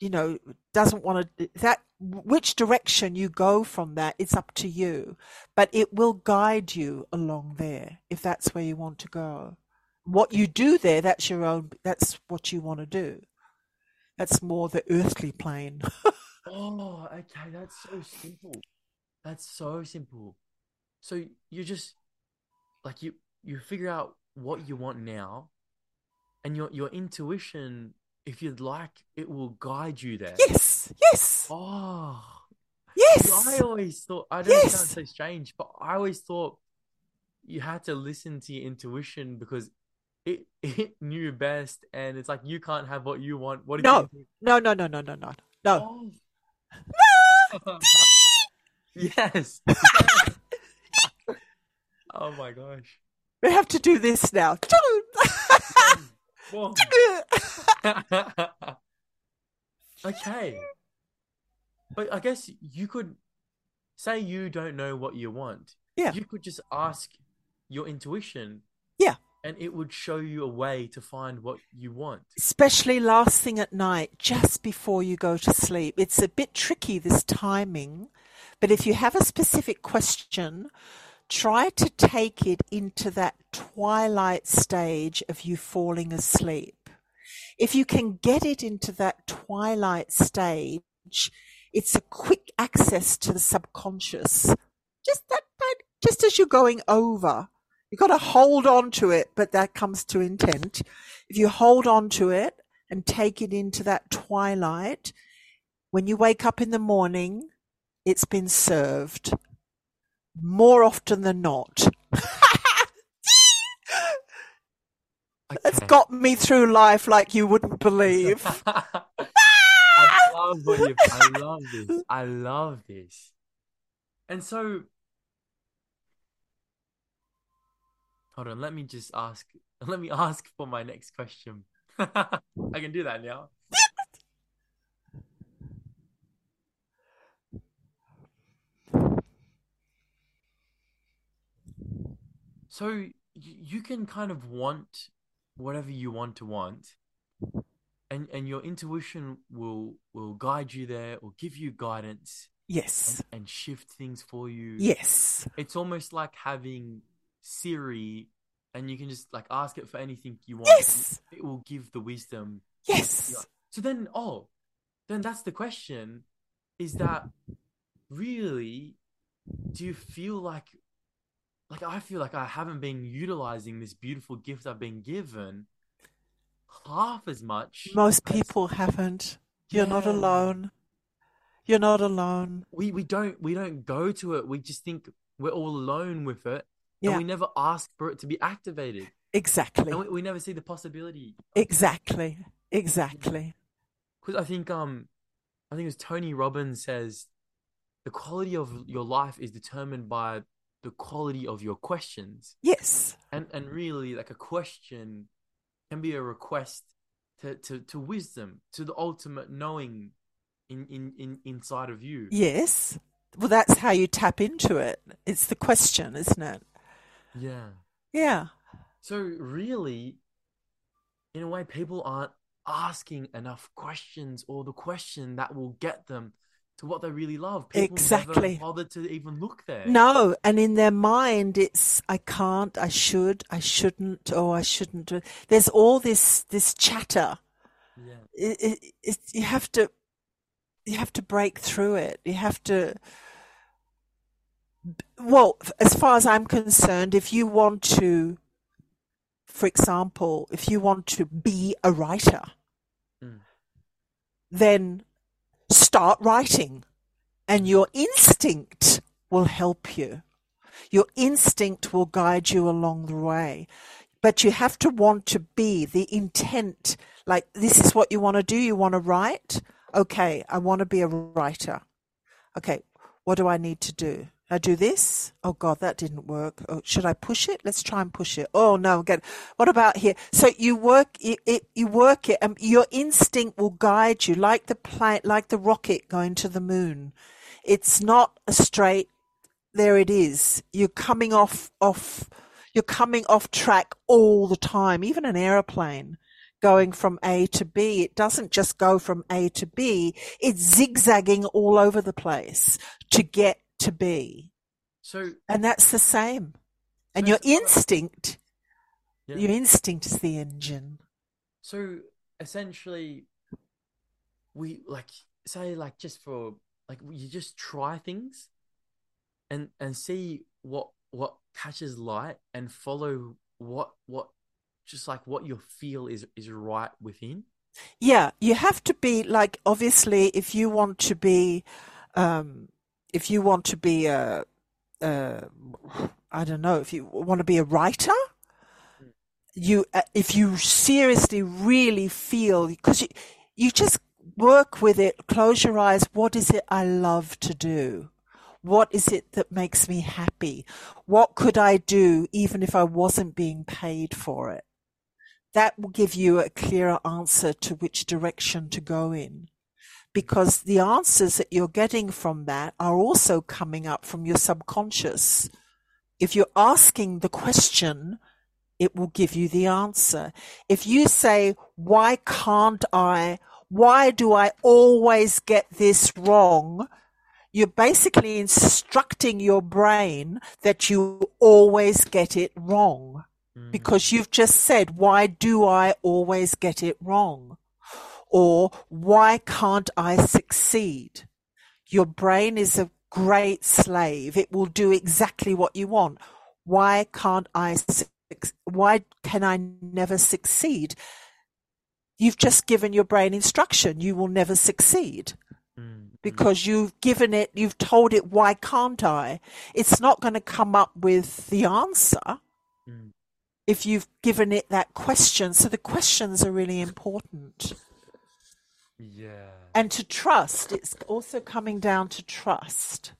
you know, doesn't want to, that, which direction you go from that, it's up to you. But it will guide you along there if that's where you want to go. What you do there, that's your own, that's what you want to do. That's more the earthly plane. Oh, okay. That's so simple. That's so simple. So you just like you you figure out what you want now, and your your intuition, if you'd like, it will guide you there. yes, yes, Oh, yes. I always thought I don't Yes. sounds so strange, but I always thought you had to listen to your intuition because it it knew best, and it's like you can't have what you want. What do No. you think? No, no, no, no, no, no, no. Oh. yes. oh my gosh. We have to do this now. Okay. But I guess you could say you don't know what you want. Yeah. You could just ask your intuition, Yeah. And it would show you a way to find what you want. Especially last thing at night, just before you go to sleep. It's a bit tricky, this timing. But if you have a specific question, try to take it into that twilight stage of you falling asleep. If you can get it into that twilight stage, it's a quick access to the subconscious. Just that, just as you're going over, you've got to hold on to it, but that comes to intent. If you hold on to it and take it into that twilight, when you wake up in the morning, it's been served more often than not. It's got me through life like you wouldn't believe. I love what you. I love this. I love this. And so, hold on. Let me just ask. Let me ask for my next question. I can do that now. So you can kind of want whatever you want to want, and and your intuition will will guide you there or give you guidance Yes. and, and shift things for you. Yes. It's almost like having Siri, and you can just like ask it for anything you want. Yes. It will give the wisdom. Yes. So then, oh, then that's the question: is that really? Do you feel like, like I feel like I haven't been utilizing this beautiful gift I've been given half as much? Most people haven't. You're not alone. You're not alone. we we don't we don't go to it. We just think we're all alone with it, Yeah. and we never ask for it to be activated, Exactly. and we, we never see the possibility. Exactly. Exactly. Because I think um, I think as Tony Robbins says, the quality of your life is determined by the quality of your questions, Yes. and and really like a question can be a request to to to wisdom, to the ultimate knowing in in in inside of you. Yes. Well, that's how you tap into it. It's the question, isn't it? Yeah. Yeah. So really, in a way, people aren't asking enough questions or the question that will get them to what they really love. People Exactly. never bothered to even look there. No, and in their mind, it's I can't, I should, I shouldn't, oh, I shouldn't do. There's all this this chatter. Yeah. It, it, it, you have to, you have to break through it. You have to. Well, as far as I'm concerned, if you want to, for example, if you want to be a writer, Mm. then start writing, and your instinct will help you. Your instinct will guide you along the way. But you have to want to be the intent. Like, this is what you want to do. You want to write? Okay, I want to be a writer. Okay, what do I need to do? I do this? Oh God, that didn't work. Oh, should I push it? Let's try and push it. Oh no, get. What about here? So you work it, it you work it, and your instinct will guide you, like the plane, like the rocket going to the moon. It's not a straight. There it is. You're coming off off. You're coming off track all the time. Even an aeroplane going from A to B, it doesn't just go from A to B. It's zigzagging all over the place to get to be. So And that's the same. And So your instinct, yeah. your instinct is the engine. So essentially, we like say like just for like you just try things, and and see what what catches light and follow what what just like what you feel is is right within. Yeah, you have to be like obviously if you want to be um if you want to be a uh don't know, if you want to be a writer, you uh, if you seriously really feel because you you just work with it, close your eyes, what is it I love to do? What is it that makes me happy? What could I do even if I wasn't being paid for it? that will give you a clearer answer to which direction to go in. Because the answers that you're getting from that are also coming up from your subconscious. If you're asking the question, it will give you the answer. If you say, why can't I? Why do I always get this wrong? You're basically instructing your brain that you always get it wrong Mm. because you've just said, why do I always get it wrong? Or why can't I succeed? Your brain is a great slave. It will do exactly what you want. Why can't I, why can I never succeed? You've just given your brain instruction. You will never succeed Mm. because you've given it, you've told it, why can't I? It's not going to come up with the answer Mm. if you've given it that question. So the questions are really important. Yeah. And to trust, it's also coming down to trust.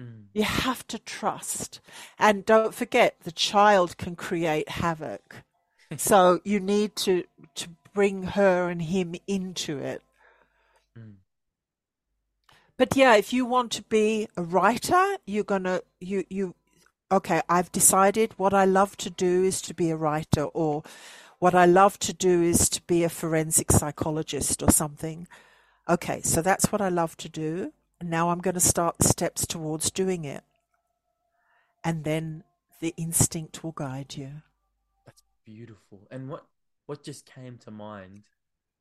Mm. You have to trust. And don't forget, the child can create havoc. so you need to, to bring her and him into it. Mm. But yeah, if you want to be a writer, you're gonna you you okay, I've decided what I love to do is to be a writer or what I love to do is to be a forensic psychologist or something. Okay, so that's what I love to do. Now I'm going to start the steps towards doing it. And then the instinct will guide you. That's beautiful. And what what just came to mind?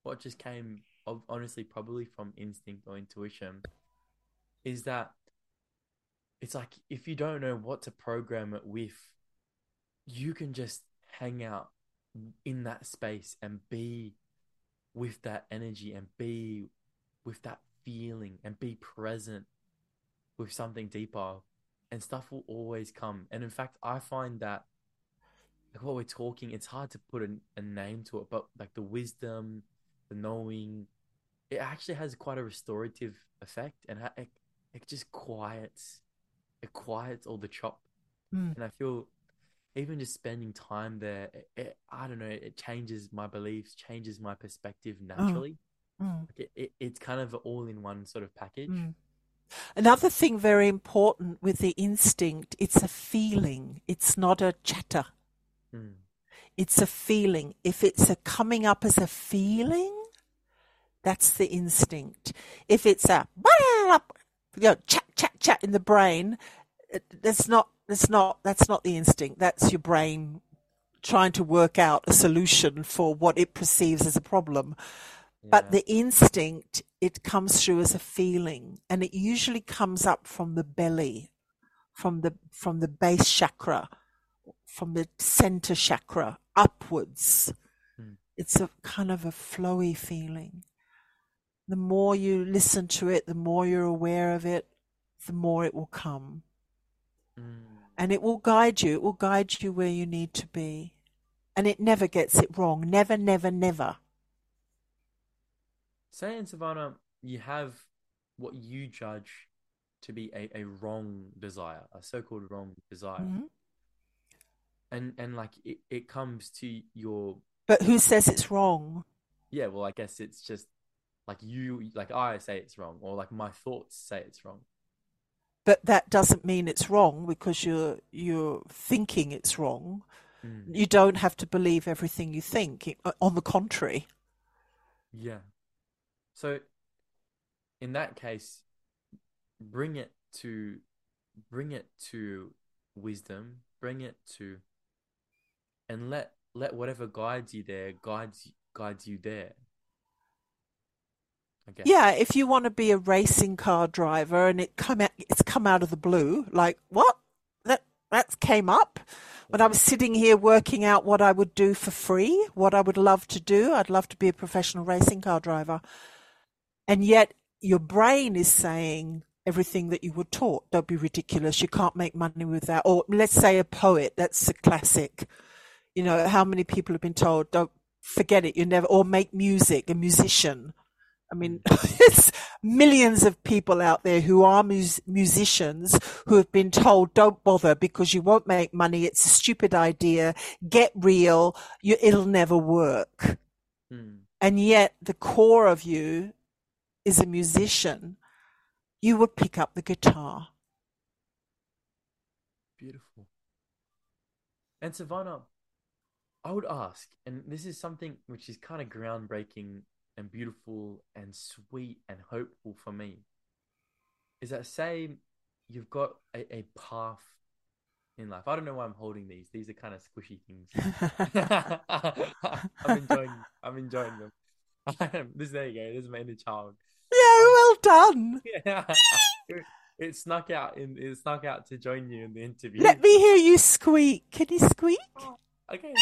What just came honestly probably from instinct or intuition is that it's like if you don't know what to program it with, you can just hang out in that space and be with that energy and be with that feeling and be present with something deeper and stuff will always come. And in fact, I find that like what we're talking, it's hard to put a, a name to it, but like the wisdom, the knowing, it actually has quite a restorative effect, and it it just quiets, it quiets all the chop, Mm. and I feel even just spending time there, it, it, I don't know, it changes my beliefs, changes my perspective naturally. Mm. Like it, it, it's kind of an all-in-one sort of package. Mm. Another thing very important with the instinct, it's a feeling. It's not a chatter. Mm. It's a feeling. If it's a coming up as a feeling, that's the instinct. If it's a you know, chat chat chat in the brain, that's not that's not that's not the instinct. That's your brain trying to work out a solution for what it perceives as a problem. But the instinct, it comes through as a feeling, and it usually comes up from the belly, from the from the base chakra, from the center chakra upwards. Hmm. It's a kind of a flowy feeling. The more you listen to it, the more you're aware of it, the more it will come. Mm. And it will guide you. It will guide you where you need to be. And it never gets it wrong. Never, never, never. Say Ansuvana, you have what you judge to be a, a wrong desire, a so-called wrong desire. Mhm. And and like it, it comes to your But who says it's wrong? yeah, well I guess it's just like you like I say it's wrong or like my thoughts say it's wrong. But that doesn't mean it's wrong because you're you're thinking it's wrong. Mm. You don't have to believe everything you think. On the contrary. Yeah. So in that case, bring it to bring it to wisdom, bring it to and let let whatever guides you there guides guides you there. Guess. Yeah, if you want to be a racing car driver and it come out, it's come out of the blue, like what? That that came up when I was sitting here working out what I would do for free, what I would love to do. I'd love to be a professional racing car driver, and yet your brain is saying everything that you were taught. Don't be ridiculous. You can't make money with that. Or let's say a poet. That's a classic. You know how many people have been told, "Don't forget it. You never." Or make music. A musician. I mean, it's millions of people out there who are mus- musicians who have been told, don't bother because you won't make money. It's a stupid idea. Get real. You, it'll never work. Mm. And yet the core of you is a musician. You would pick up the guitar. Beautiful. And Ansuvana, I would ask, and this is something which is kind of groundbreaking and beautiful and sweet and hopeful for me, is that say you've got a, a path in life. I don't know why I'm holding these. These are kind of squishy things. I'm enjoying. I'm enjoying them. this there you go. This is my inner child. Yeah, um, well done. Yeah. It, it snuck out in. It snuck out to join you in the interview. Let me hear you squeak. Can you squeak? Oh, okay.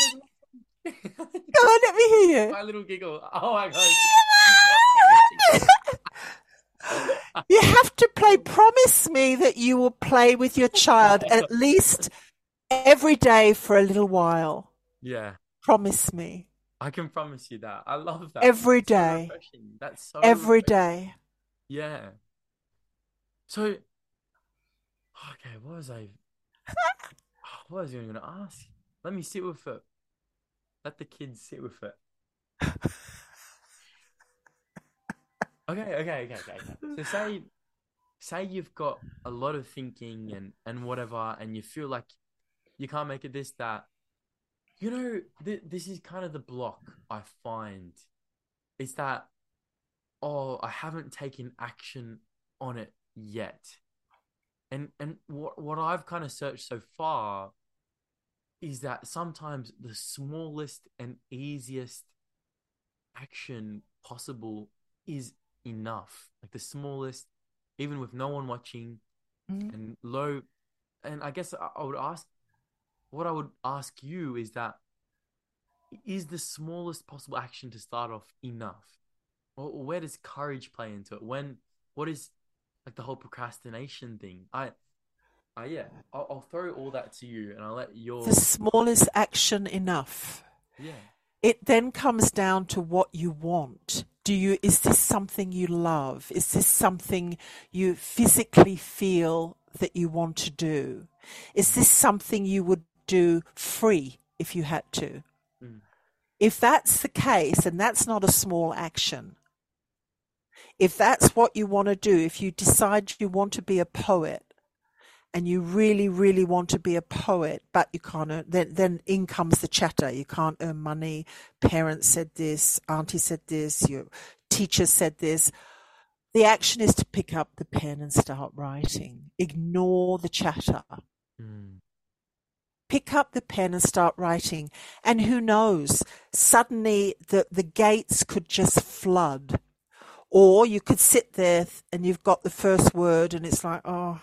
On, let me hear you. my little giggle. Oh my god. You have to play. Promise me that you will play with your child at least every day for a little while. Yeah, Promise me. I can promise you that. I love that. Every That's so day. refreshing. That's so Every day. Yeah. So, okay, what was I? What was I going to ask? Let me sit with it. Let the kids sit with it. Okay, okay, okay, okay. So say, say you've got a lot of thinking and and whatever, and you feel like you can't make it. This that, you know, th- this is kind of the block I find. Is that, oh, I haven't taken action on it yet, and and what what I've kind of searched so far is that sometimes the smallest and easiest action possible is enough. Like the smallest, even with no one watching Mm. and low. And I guess I, would ask, what I would ask you is that is the smallest possible action to start off enough? Or where does courage play into it? When, what is like the whole procrastination thing? I, I yeah, I'll, I'll throw all that to you and I'll let your, The smallest action enough. yeah. It then comes down to what you want. Do you, is this something you love? Is this something you physically feel that you want to do? Is this something you would do free if you had to? Mm. If that's the case, and that's not a small action, if that's what you want to do, if you decide you want to be a poet, and you really, really want to be a poet, but you can't earn, then, then in comes the chatter. You can't earn money. Parents said this, auntie said this, your teacher said this. The action is to pick up the pen and start writing. Ignore the chatter. Mm. Pick up the pen and start writing. And who knows, suddenly the, the gates could just flood. Or you could sit there and you've got the first word and it's like, oh,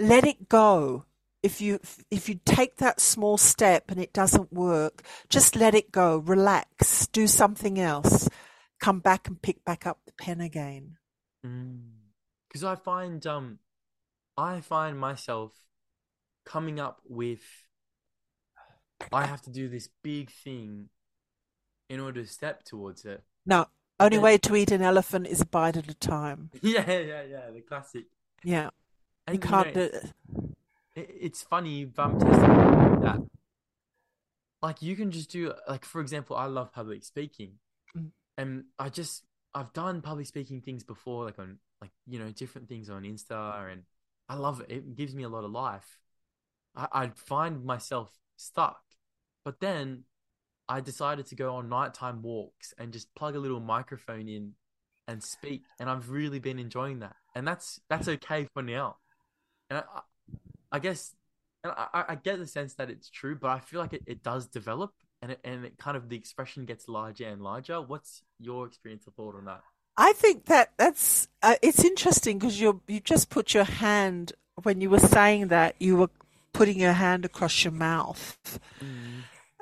let it go. If you if you take that small step and it doesn't work, just let it go. Relax. Do something else. Come back and pick back up the pen again. Because I find um, I find myself coming up with I have to do this big thing in order to step towards it. No, only way to eat an elephant is a bite at a time. Yeah, yeah, yeah, the classic. Yeah, You you can't know, do. it, it's funny um testing that. Like you can just do like for example i love public speaking. Mm. and i just i've done public speaking things before like on like you know different things on insta and i love it. It gives me a lot of life. I i find myself stuck. But then i decided to go on nighttime walks and just plug a little microphone in and speak and i've really been enjoying that. And that's that's okay for now and I, I guess and I, I- get the sense that it's true, but I feel like it, it does develop and it, and it kind of the expression gets larger and larger. What's your experience or thought on that? I think that that's uh, it's interesting because you you just put your hand when you were saying that you were putting your hand across your mouth.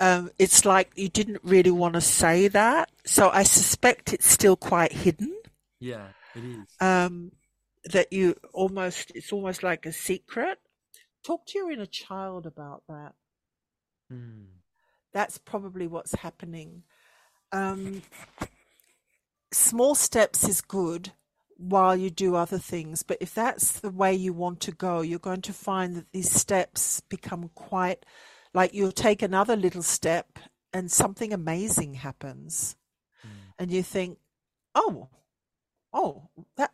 Um, it's like you didn't really want to say that, so I suspect it's still quite hidden. Yeah, it is. Um, that you almost it's almost like a secret. Talk to your inner child about that. Mm. That's probably what's happening. Um, small steps is good while you do other things, but if that's the way you want to go, you're going to find that these steps become quite like you'll take another little step and something amazing happens. Mm. And you think, oh, oh, that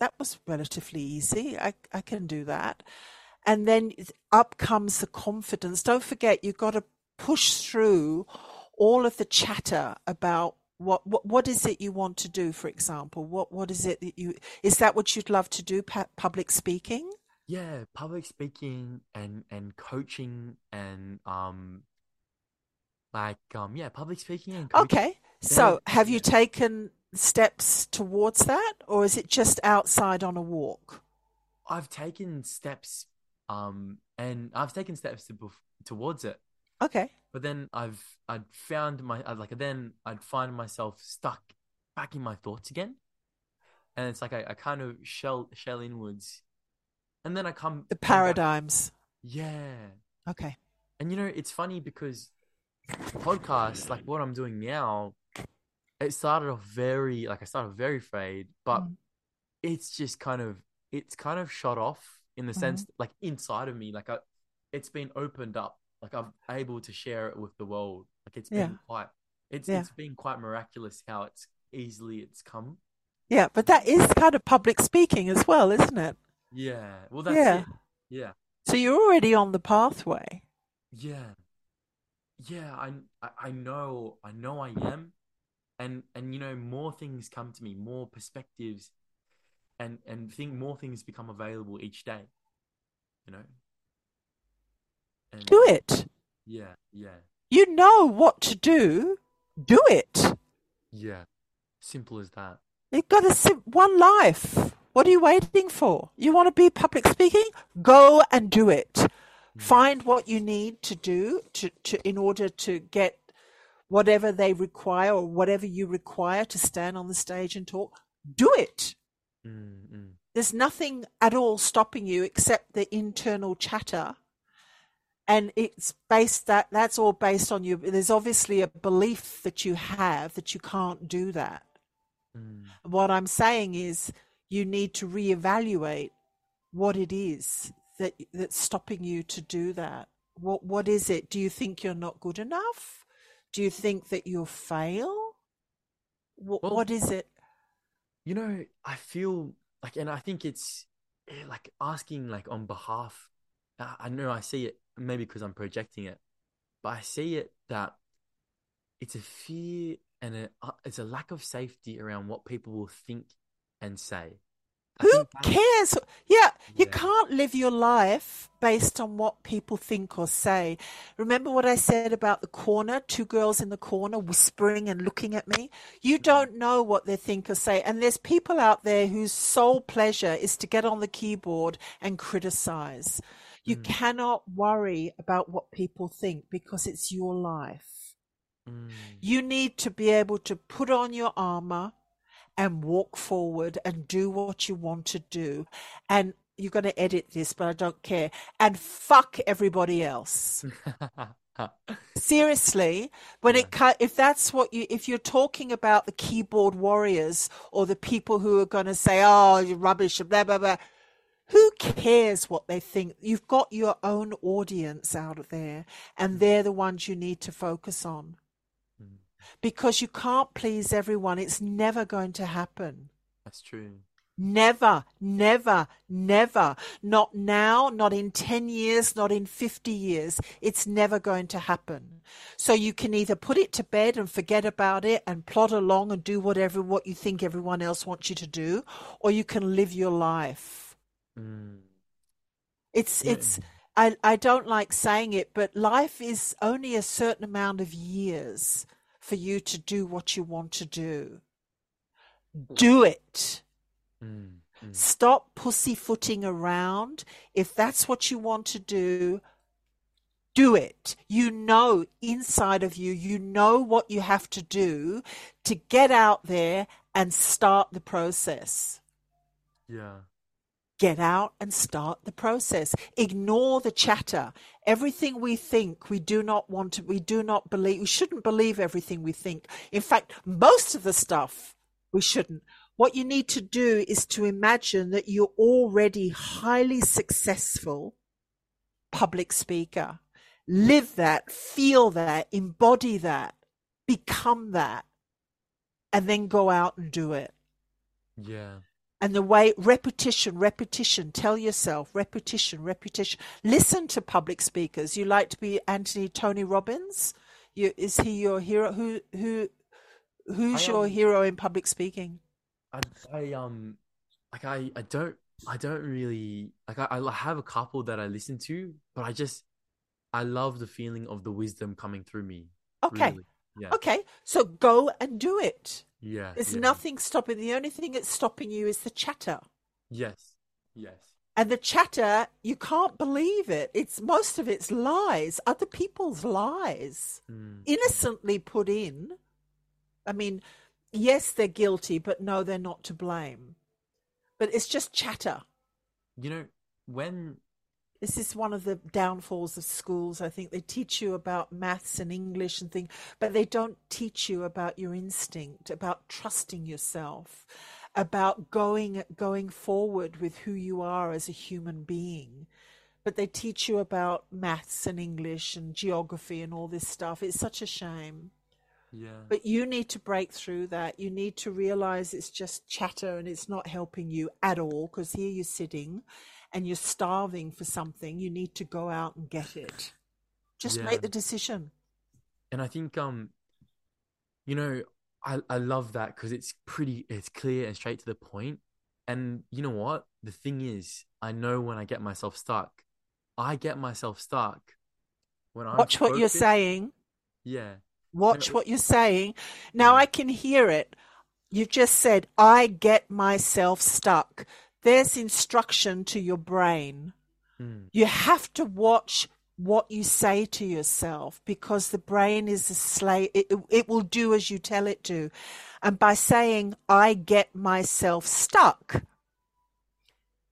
that was relatively easy. I, I can do that. And then up comes the confidence. Don't forget, you've got to push through all of the chatter about what, what what is it you want to do for example what what is it that you is that what you'd love to do pu- public speaking Yeah, public speaking and and coaching and um like um yeah, public speaking and coaching. okay Yeah, so have you taken steps towards that or is it just outside on a walk? I've taken steps um and I've taken steps to, towards it. okay. But then I've I'd found my I'd like then I'd find myself stuck back in my thoughts again, and it's like I, I kind of shell shell inwards, and then I come the come back. paradigms. Yeah, okay. And you know it's funny because podcasts like what I'm doing now, it started off very like I started very afraid, but Mm. it's just kind of it's kind of shot off in the Mhm. sense like inside of me like I, it's been opened up. Like I'm able to share it with the world. Like it's been quite it's Yeah. it's been quite miraculous how it's easily it's come. Yeah but that is kind of public speaking as well isn't it? Yeah. Well that's Yeah. it. Yeah. So you're already on the pathway. Yeah. Yeah I I know I know I am and and you know more things come to me more perspectives and and think more things become available each day you know and do it yeah yeah you know what to do do it yeah simple as that You've got a sim- one life. What are you waiting for? You want to be public speaking? Go and do it. Hmm. Find what you need to do to, to in order to get whatever they require or whatever you require to stand on the stage and talk. Do it. mm, mm. There's nothing at all stopping you except the internal chatter. And it's based that that's all based on you. There's obviously a belief that you have that you can't do that. Mm. What I'm saying is you need to reevaluate what it is that that's stopping you to do that. What what is it? Do you think you're not good enough? Do you think that you'll fail? What, Well- what is it? you know i feel like and i think it's eh, like asking like on behalf i I know i see it maybe because i'm projecting it but i see it that it's a fear and a, uh, it's a lack of safety around what people will think and say Who cares? Yeah, you Yeah. can't live your life based on what people think or say. Remember what I said about the corner, two girls in the corner whispering and looking at me? You don't know what they think or say. And there's people out there whose sole pleasure is to get on the keyboard and criticize. You Mm. cannot worry about what people think because it's your life. Mm, You need to be able to put on your armor and walk forward and do what you want to do. And you're going to edit this, but I don't care. And fuck everybody else. Seriously, when it cut, if that's what you, if you're talking about the keyboard warriors or the people who are going to say, "Oh, you're rubbish," blah blah blah. Who cares what they think? You've got your own audience out there, and hmm. they're the ones you need to focus on. Because you can't please everyone. It's never going to happen. that's true Never, never, never. Not now, not in 10 years, not in 50 years. It's never going to happen. So you can either put it to bed and forget about it and plod along and do whatever what you think everyone else wants you to do, or you can live your life. Mm. It's, Yeah. it's, I, I don't like saying it, but life is only a certain amount of years for you to do what you want to do. Do it. Mm, mm. Stop pussyfooting around. If that's what you want to do, do it. You know inside of you, you know what you have to do to get out there and start the process. yeah Get out and start the process. Ignore the chatter. Everything we think, we do not want to, we do not believe, we shouldn't believe everything we think. In fact, most of the stuff we shouldn't. What you need to do is to imagine that you're already highly successful public speaker. Live that, feel that, embody that, become that, and then go out and do it. yeah And the way repetition, repetition, tell yourself repetition, repetition. Listen to public speakers. You like to be Anthony Tony Robbins? You, is he your hero? Who who who's I, your um, hero in public speaking? I, I um like I I don't I don't really like I, I have a couple that I listen to, but I just I love the feeling of the wisdom coming through me. Okay. Really. Yeah. Okay, so go and do it. Yeah. There's yeah. nothing stopping. The only thing that's stopping you is the chatter. Yes. Yes. And the chatter, you can't believe it. It's most of it's lies, other people's lies, Mm. innocently put in. I mean, yes, they're guilty, but no, they're not to blame. But it's just chatter. You know, when This is one of the downfalls of schools. I think they teach you about maths and English and things, but they don't teach you about your instinct, about trusting yourself, about going going forward with who you are as a human being. But they teach you about maths and English and geography and all this stuff. It's such a shame. yeah. But you need to break through that. You need to realize it's just chatter and it's not helping you at all because here you're sitting and you're starving for something. You need to go out and get it. Just Yeah. make the decision. and I think um you know I I love that because it's pretty it's clear and straight to the point. and you know what the thing is I know when I get myself stuck I get myself stuck when I'm Watch what you're saying. yeah Watch No, what you're saying. Now Yeah. I can hear it. You've just said, I get myself stuck. There's instruction to your brain. Mm, You have to watch what you say to yourself because the brain is a slave. It, it, will do as you tell it to. And by saying, I get myself stuck,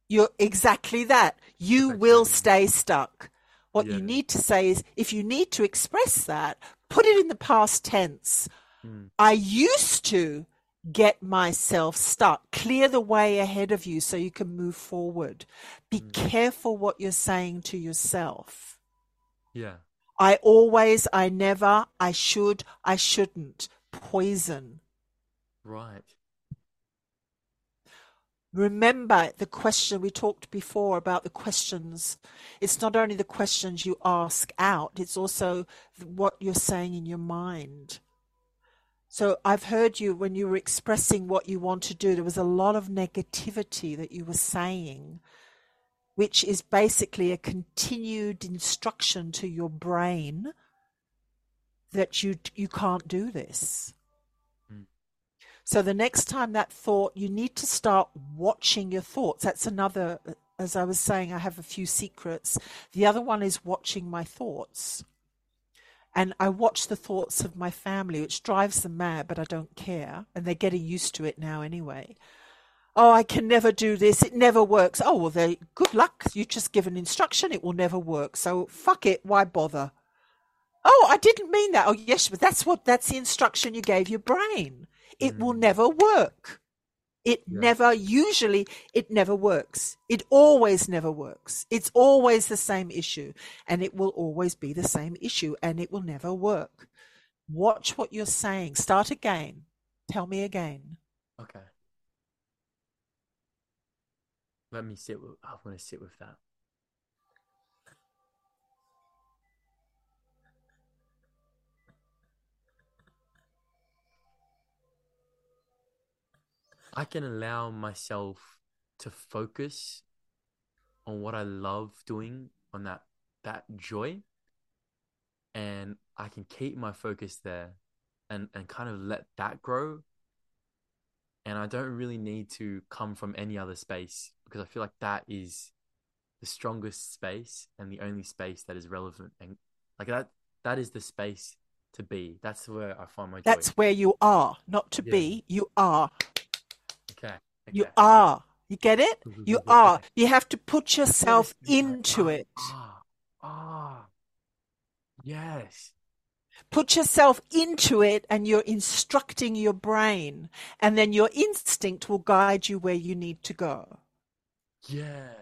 you're exactly that. You Exactly. will stay stuck. What Yeah. you need to say is, if you need to express that, put it in the past tense. mm, I used to get myself stuck. Clear the way ahead of you so you can move forward. Be Mm. careful what you're saying to yourself. yeah I always, I never, I should, I shouldn't. Poison. right Remember the question we talked before about the questions. It's not only the questions you ask out, it's also what you're saying in your mind. So I've heard you when you were expressing what you want to do, there was a lot of negativity that you were saying, which is basically a continued instruction to your brain that you you can't do this. Mm. So the next time that thought, you need to start watching your thoughts. That's another, as I was saying, I have a few secrets. The other one is watching my thoughts. And I watch the thoughts of my family, which drives them mad, but I don't care. And they're getting used to it now anyway. Oh, I can never do this. It never works. Oh, well, they, good luck. You just give an instruction. It will never work. So fuck it. Why bother? Oh, I didn't mean that. Oh, yes, but that's what, that's the instruction you gave your brain. It will Mm. never work. It Yeah. never, usually, it never works. It always never works. It's always the same issue and it will always be the same issue and it will never work. Watch what you're saying. Start again. Tell me again. okay let me sit with I want to sit with that I can allow myself to focus on what I love doing, on that that joy, and I can keep my focus there and and kind of let that grow. And I don't really need to come from any other space because I feel like that is the strongest space and the only space that is relevant and like that that is the space to be. That's where I find my joy. That's where you are, not to Yeah. be. You are. Okay. You are. You get it? You are. You have to put yourself into it. Ah, ah, yes. Put yourself into it and you're instructing your brain. And then your instinct will guide you where you need to go. Yeah.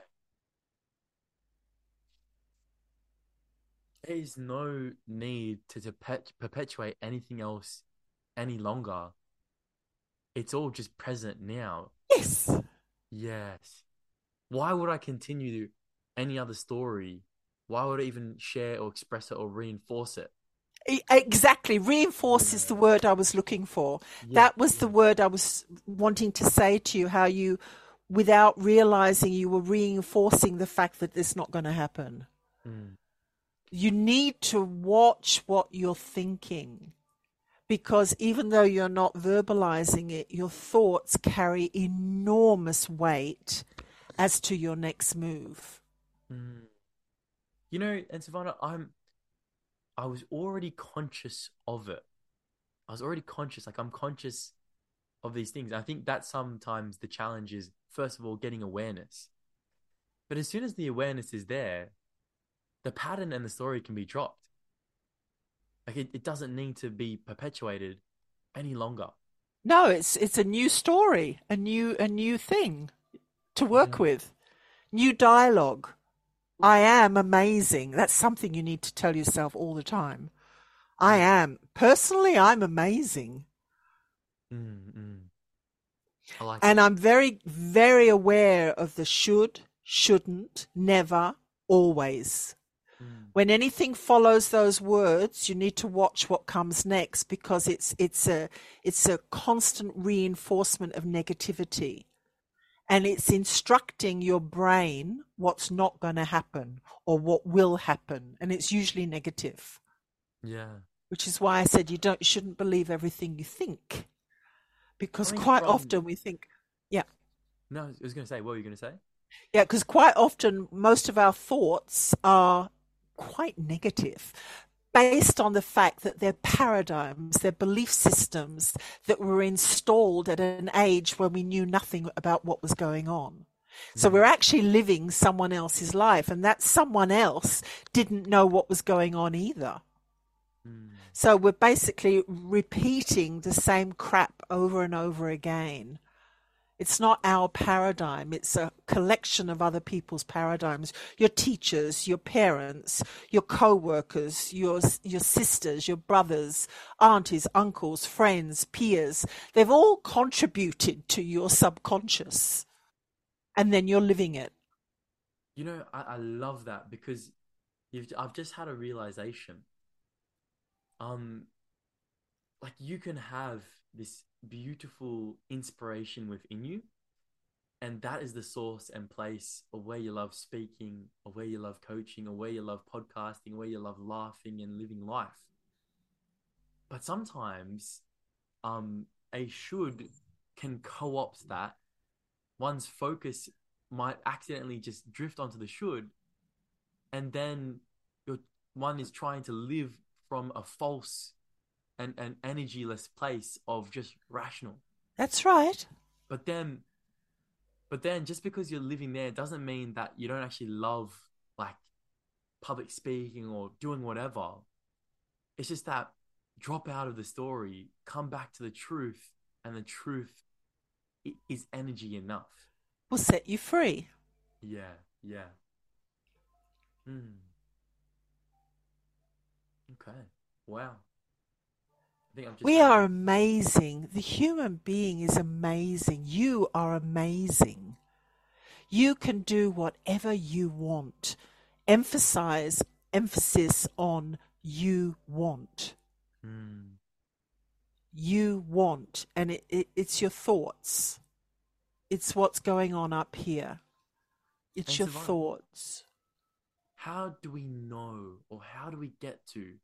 There is no need to, to perpetuate anything else any longer. It's all just present now. Yes. Yes. Why would I continue any other story? Why would I even share or express it or reinforce it? Exactly. Reinforce is the word I was looking for. that was the word I was wanting to say to you, how you, without realizing you were reinforcing the fact that this not going to happen. Mm. You need to watch what you're thinking because even though you're not verbalizing it, your thoughts carry enormous weight as to your next move. Mm. You know, and Ansuvana, I'm I was already conscious of it. I was already conscious, like I'm conscious of these things. I think that sometimes the challenge is first of all getting awareness. But as soon as the awareness is there, the pattern and the story can be dropped. Like it, it doesn't need to be perpetuated any longer. No, it's it's a new story, a new a new thing to work Yeah. with. New dialogue. I am amazing. That's something you need to tell yourself all the time. I am. Personally, I'm amazing. Mm, mm. I like And it. I'm very, very aware of the should, shouldn't, never, always. Mm, When anything follows those words, you need to watch what comes next because it's it's a it's a constant reinforcement of negativity. And it's instructing your brain what's not going to happen or what will happen. And it's usually negative, yeah. which is why I said you don't you shouldn't believe everything you think. Because Coming quite from- often we think, yeah, No, I was going to say, what were you going to say? Yeah, because quite often most of our thoughts are quite negative based on the fact that they're paradigms, they're belief systems that were installed at an age when we knew nothing about what was going on. So we're actually living someone else's life, and that someone else didn't know what was going on either. Mm, So we're basically repeating the same crap over and over again. It's not our paradigm, it's a collection of other people's paradigms. Your teachers, your parents, your co workers, your, your sisters, your brothers, aunties, uncles, friends, peers. They've all contributed to your subconscious. And then you're living it. You know, I, I love that because you've I've just had a realization. Um, like you can have this beautiful inspiration within you, and that is the source and place of where you love speaking, or where you love coaching, or where you love podcasting, where you love laughing and living life. But sometimes, um, a should can co-opt that. One's focus might accidentally just drift onto the should, and then one is trying to live from a false and an energyless place of just rational. That's right. But then, but then, just because you're living there doesn't mean that you don't actually love like public speaking or doing whatever. It's just that drop out of the story, come back to the truth, and the truth is energy enough. Will set you free. Yeah, yeah. Hmm. Okay. Wow. I think I'm just. We are amazing. The human being is amazing. You are amazing. You can do whatever you want. Emphasize emphasis on you want. Hmm. You want, and it, it, it's your thoughts. It's what's going on up here. It's And your Ansuvana- thoughts. How do we know, or how do we get to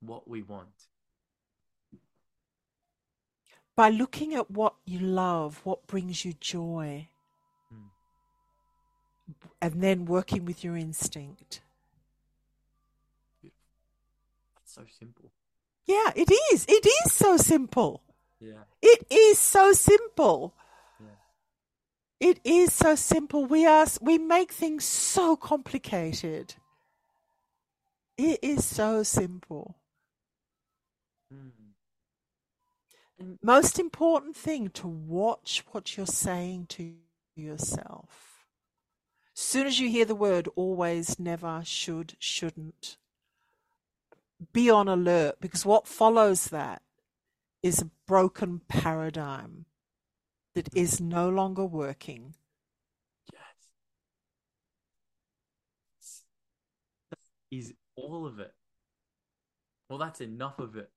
what we want? By looking at what you love, what brings you joy, Hmm. and then working with your instinct. It's so simple. Yeah, it is. It is so simple. Yeah. It is so simple. Yeah. It is so simple. We are we make things so complicated. It is so simple. Hmm. And Most important thing to watch what you're saying to yourself. Soon as you hear the word always, never, should, shouldn't, be on alert because what follows that is a broken paradigm that is no longer working. yes. That is all of it. Well, that's enough of it.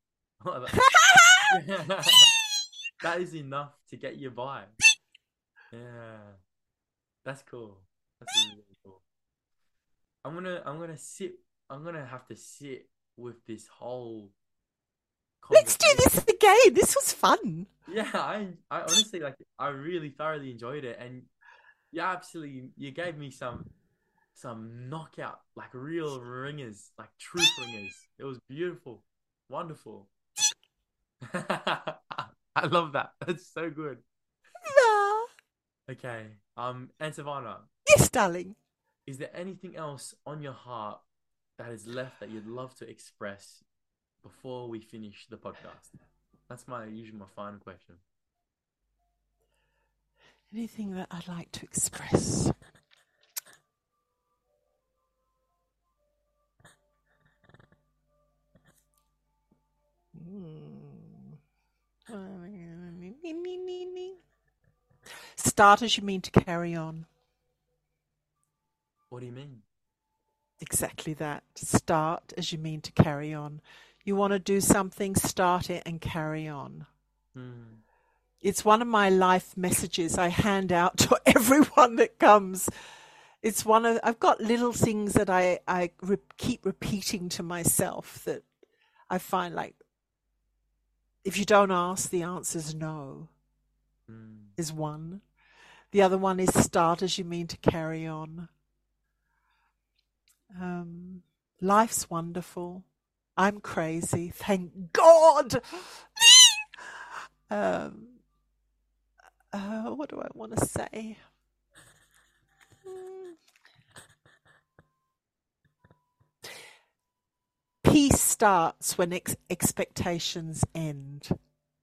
that is enough to get you by. Yeah, that's cool. That's really, cool. I'm gonna, I'm gonna sit. I'm gonna have to sit with this whole. Let's do this again. This was fun. Yeah, I, I honestly like. I really thoroughly enjoyed it, and yeah, absolutely, you gave me some, some knockout, like real ringers, like truth ringers. It was beautiful, wonderful. I love that. That's so good. Nah. Okay. Um, Ansuvana. Yes, darling. Is there anything else on your heart that is left that you'd love to express before we finish the podcast? That's my usually my final question. Anything that I'd like to express? Start as you mean to carry on. What do you mean? Exactly that. Start as you mean to carry on. You want to do something, start it and carry on. Hmm. It's one of my life messages I hand out to everyone that comes. It's one of I've got little things that I I re- keep repeating to myself that I find like if you don't ask, the answer's no. Hmm. Is one. The other one is start as you mean to carry on. Um, life's wonderful. I'm crazy. Thank God. um, uh, what do I want to say? Peace starts when ex- expectations end.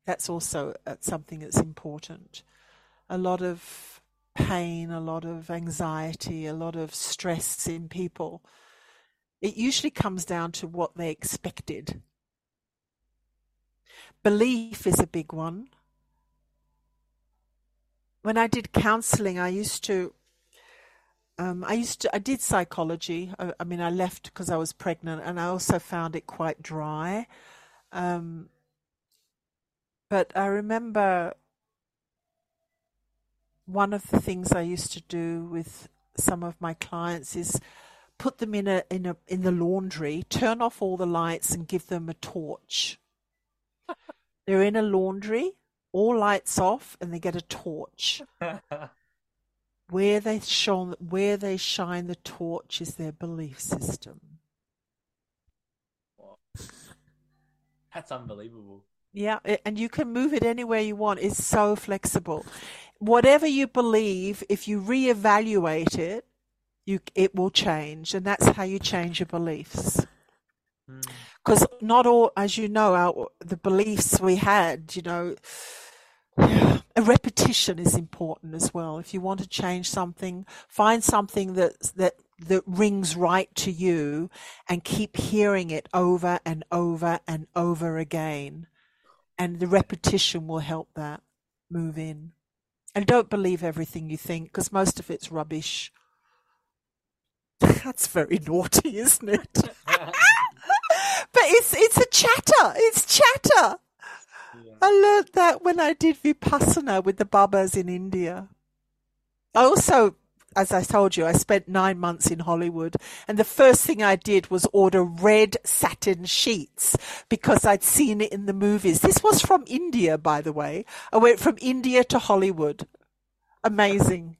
That's also uh, something that's important. A lot of pain, a lot of anxiety, a lot of stress in people. It usually comes down to what they expected. Belief is a big one. When I did counseling, I used to um, I used to, I did psychology. I, I mean, I left because I was pregnant, and I also found it quite dry. Um, but I remember one of the things I used to do with some of my clients is put them in a in a in the laundry, turn off all the lights, and give them a torch. They're in a laundry, all lights off, and they get a torch. where they shone, where they shine the torch is their belief system. That's unbelievable. Yeah, and you can move it anywhere you want. It's so flexible. Whatever you believe, if you reevaluate it, you it will change, and that's how you change your beliefs. Because mm. not all, as you know, our the beliefs we had, you know, a repetition is important as well. If you want to change something, find something that that that rings right to you, and keep hearing it over and over and over again and the repetition will help that move in. And don't believe everything you think because most of it's rubbish. That's very naughty, isn't it? but it's it's a chatter. It's chatter. Yeah. I learned that when I did vipassana with the babas in India. I also as I told you, I spent nine months in Hollywood and the first thing I did was order red satin sheets because I'd seen it in the movies. This was from India, by the way. I went from India to Hollywood. Amazing.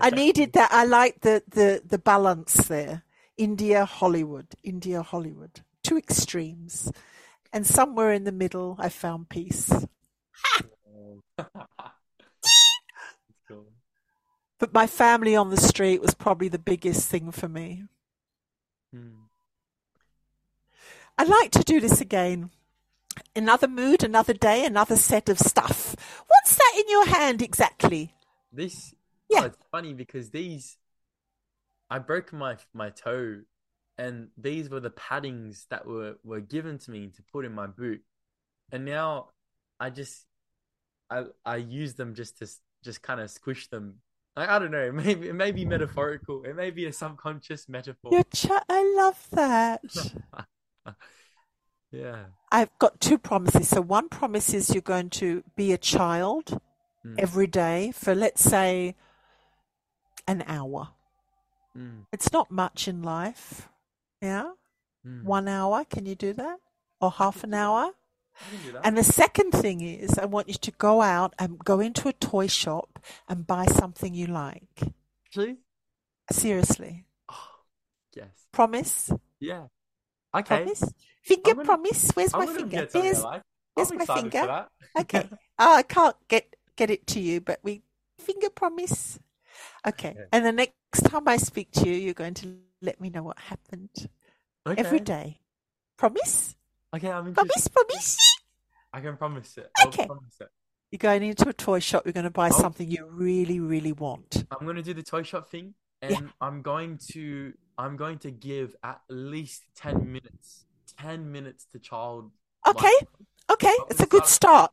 I needed that. I liked the, the, the balance there. India, Hollywood, India, Hollywood. Two extremes. And somewhere in the middle, I found peace. But my family on the street was probably the biggest thing for me. Hmm. I'd like to do this again. Another mood, another day, another set of stuff. What's that in your hand exactly? This, yeah, oh, it's funny because these, I broke my my toe, and these were the paddings that were were given to me to put in my boot, and now I just, I I use them just to just kind of squish them I, I don't know. Maybe it may be metaphorical. It may be a subconscious metaphor. Ch- I love that. Yeah. I've got two promises. So one promise is you're going to be a child Mm. every day for let's say an hour. Mm. It's not much in life. Yeah. Mm. One hour. Can you do that? Or half an hour? I can do that. And the second thing is I want you to go out and go into a toy shop and buy something you like. Actually, Seriously. oh, yes. Promise? Yeah. Okay. Promise? Finger gonna- promise? Where's I'm my finger? get something I Here's, here's my finger. Okay. Oh, I can't get get it to you, but we finger promise. Okay. Okay. And the next time I speak to you, you're going to let me know what happened okay. every day. Promise? Okay, I'm interested. Promise? Promise? I can promise it. I'll Okay. promise it. You're going into a toy shop. You're going to buy Oh. something you really, really want. I'm gonna do the toy shop thing, and Yeah. I'm going to I'm going to give at least ten minutes, ten minutes to child. Okay. like- Okay. I'll It's a good start.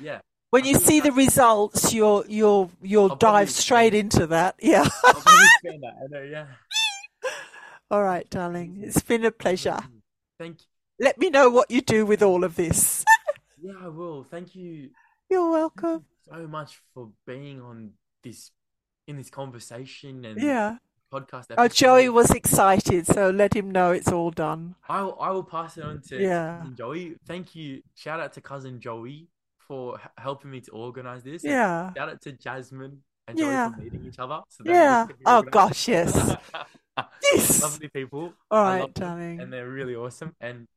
Yeah, When you see the results, you'll you'll you'll I'll dive straight into that. Yeah. That. I know. Yeah. All right, darling. It's been a pleasure. Thank. You. Let me know what you do with all of this. Yeah, I will. Thank you You're welcome. so much for being on this in this conversation and Yeah. podcast. Oh. Joey was excited, so let him know it's all done. I will, I will pass it on to Yeah. Joey. Thank you. Shout out to cousin Joey for helping me to organize this. Yeah. Shout out to Jasmine and Yeah. meeting each other. So Yeah. this can be Oh gosh, yes. Yes. Lovely people. All right, them, darling. And they're really awesome. And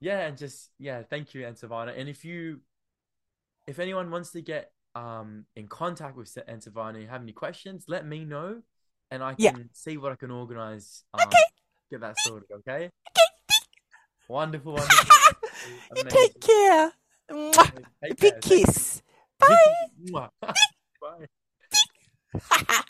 yeah, and just yeah, thank you, Ansuvana. And if you, if anyone wants to get um in contact with Ansuvana, you have any questions, let me know, and I can Yeah. see what I can organize. Um, Okay. Get that sorted. Okay. Okay. Wonderful, wonderful. You take care. Take Big care. You. kiss. Mwah. 哈 哈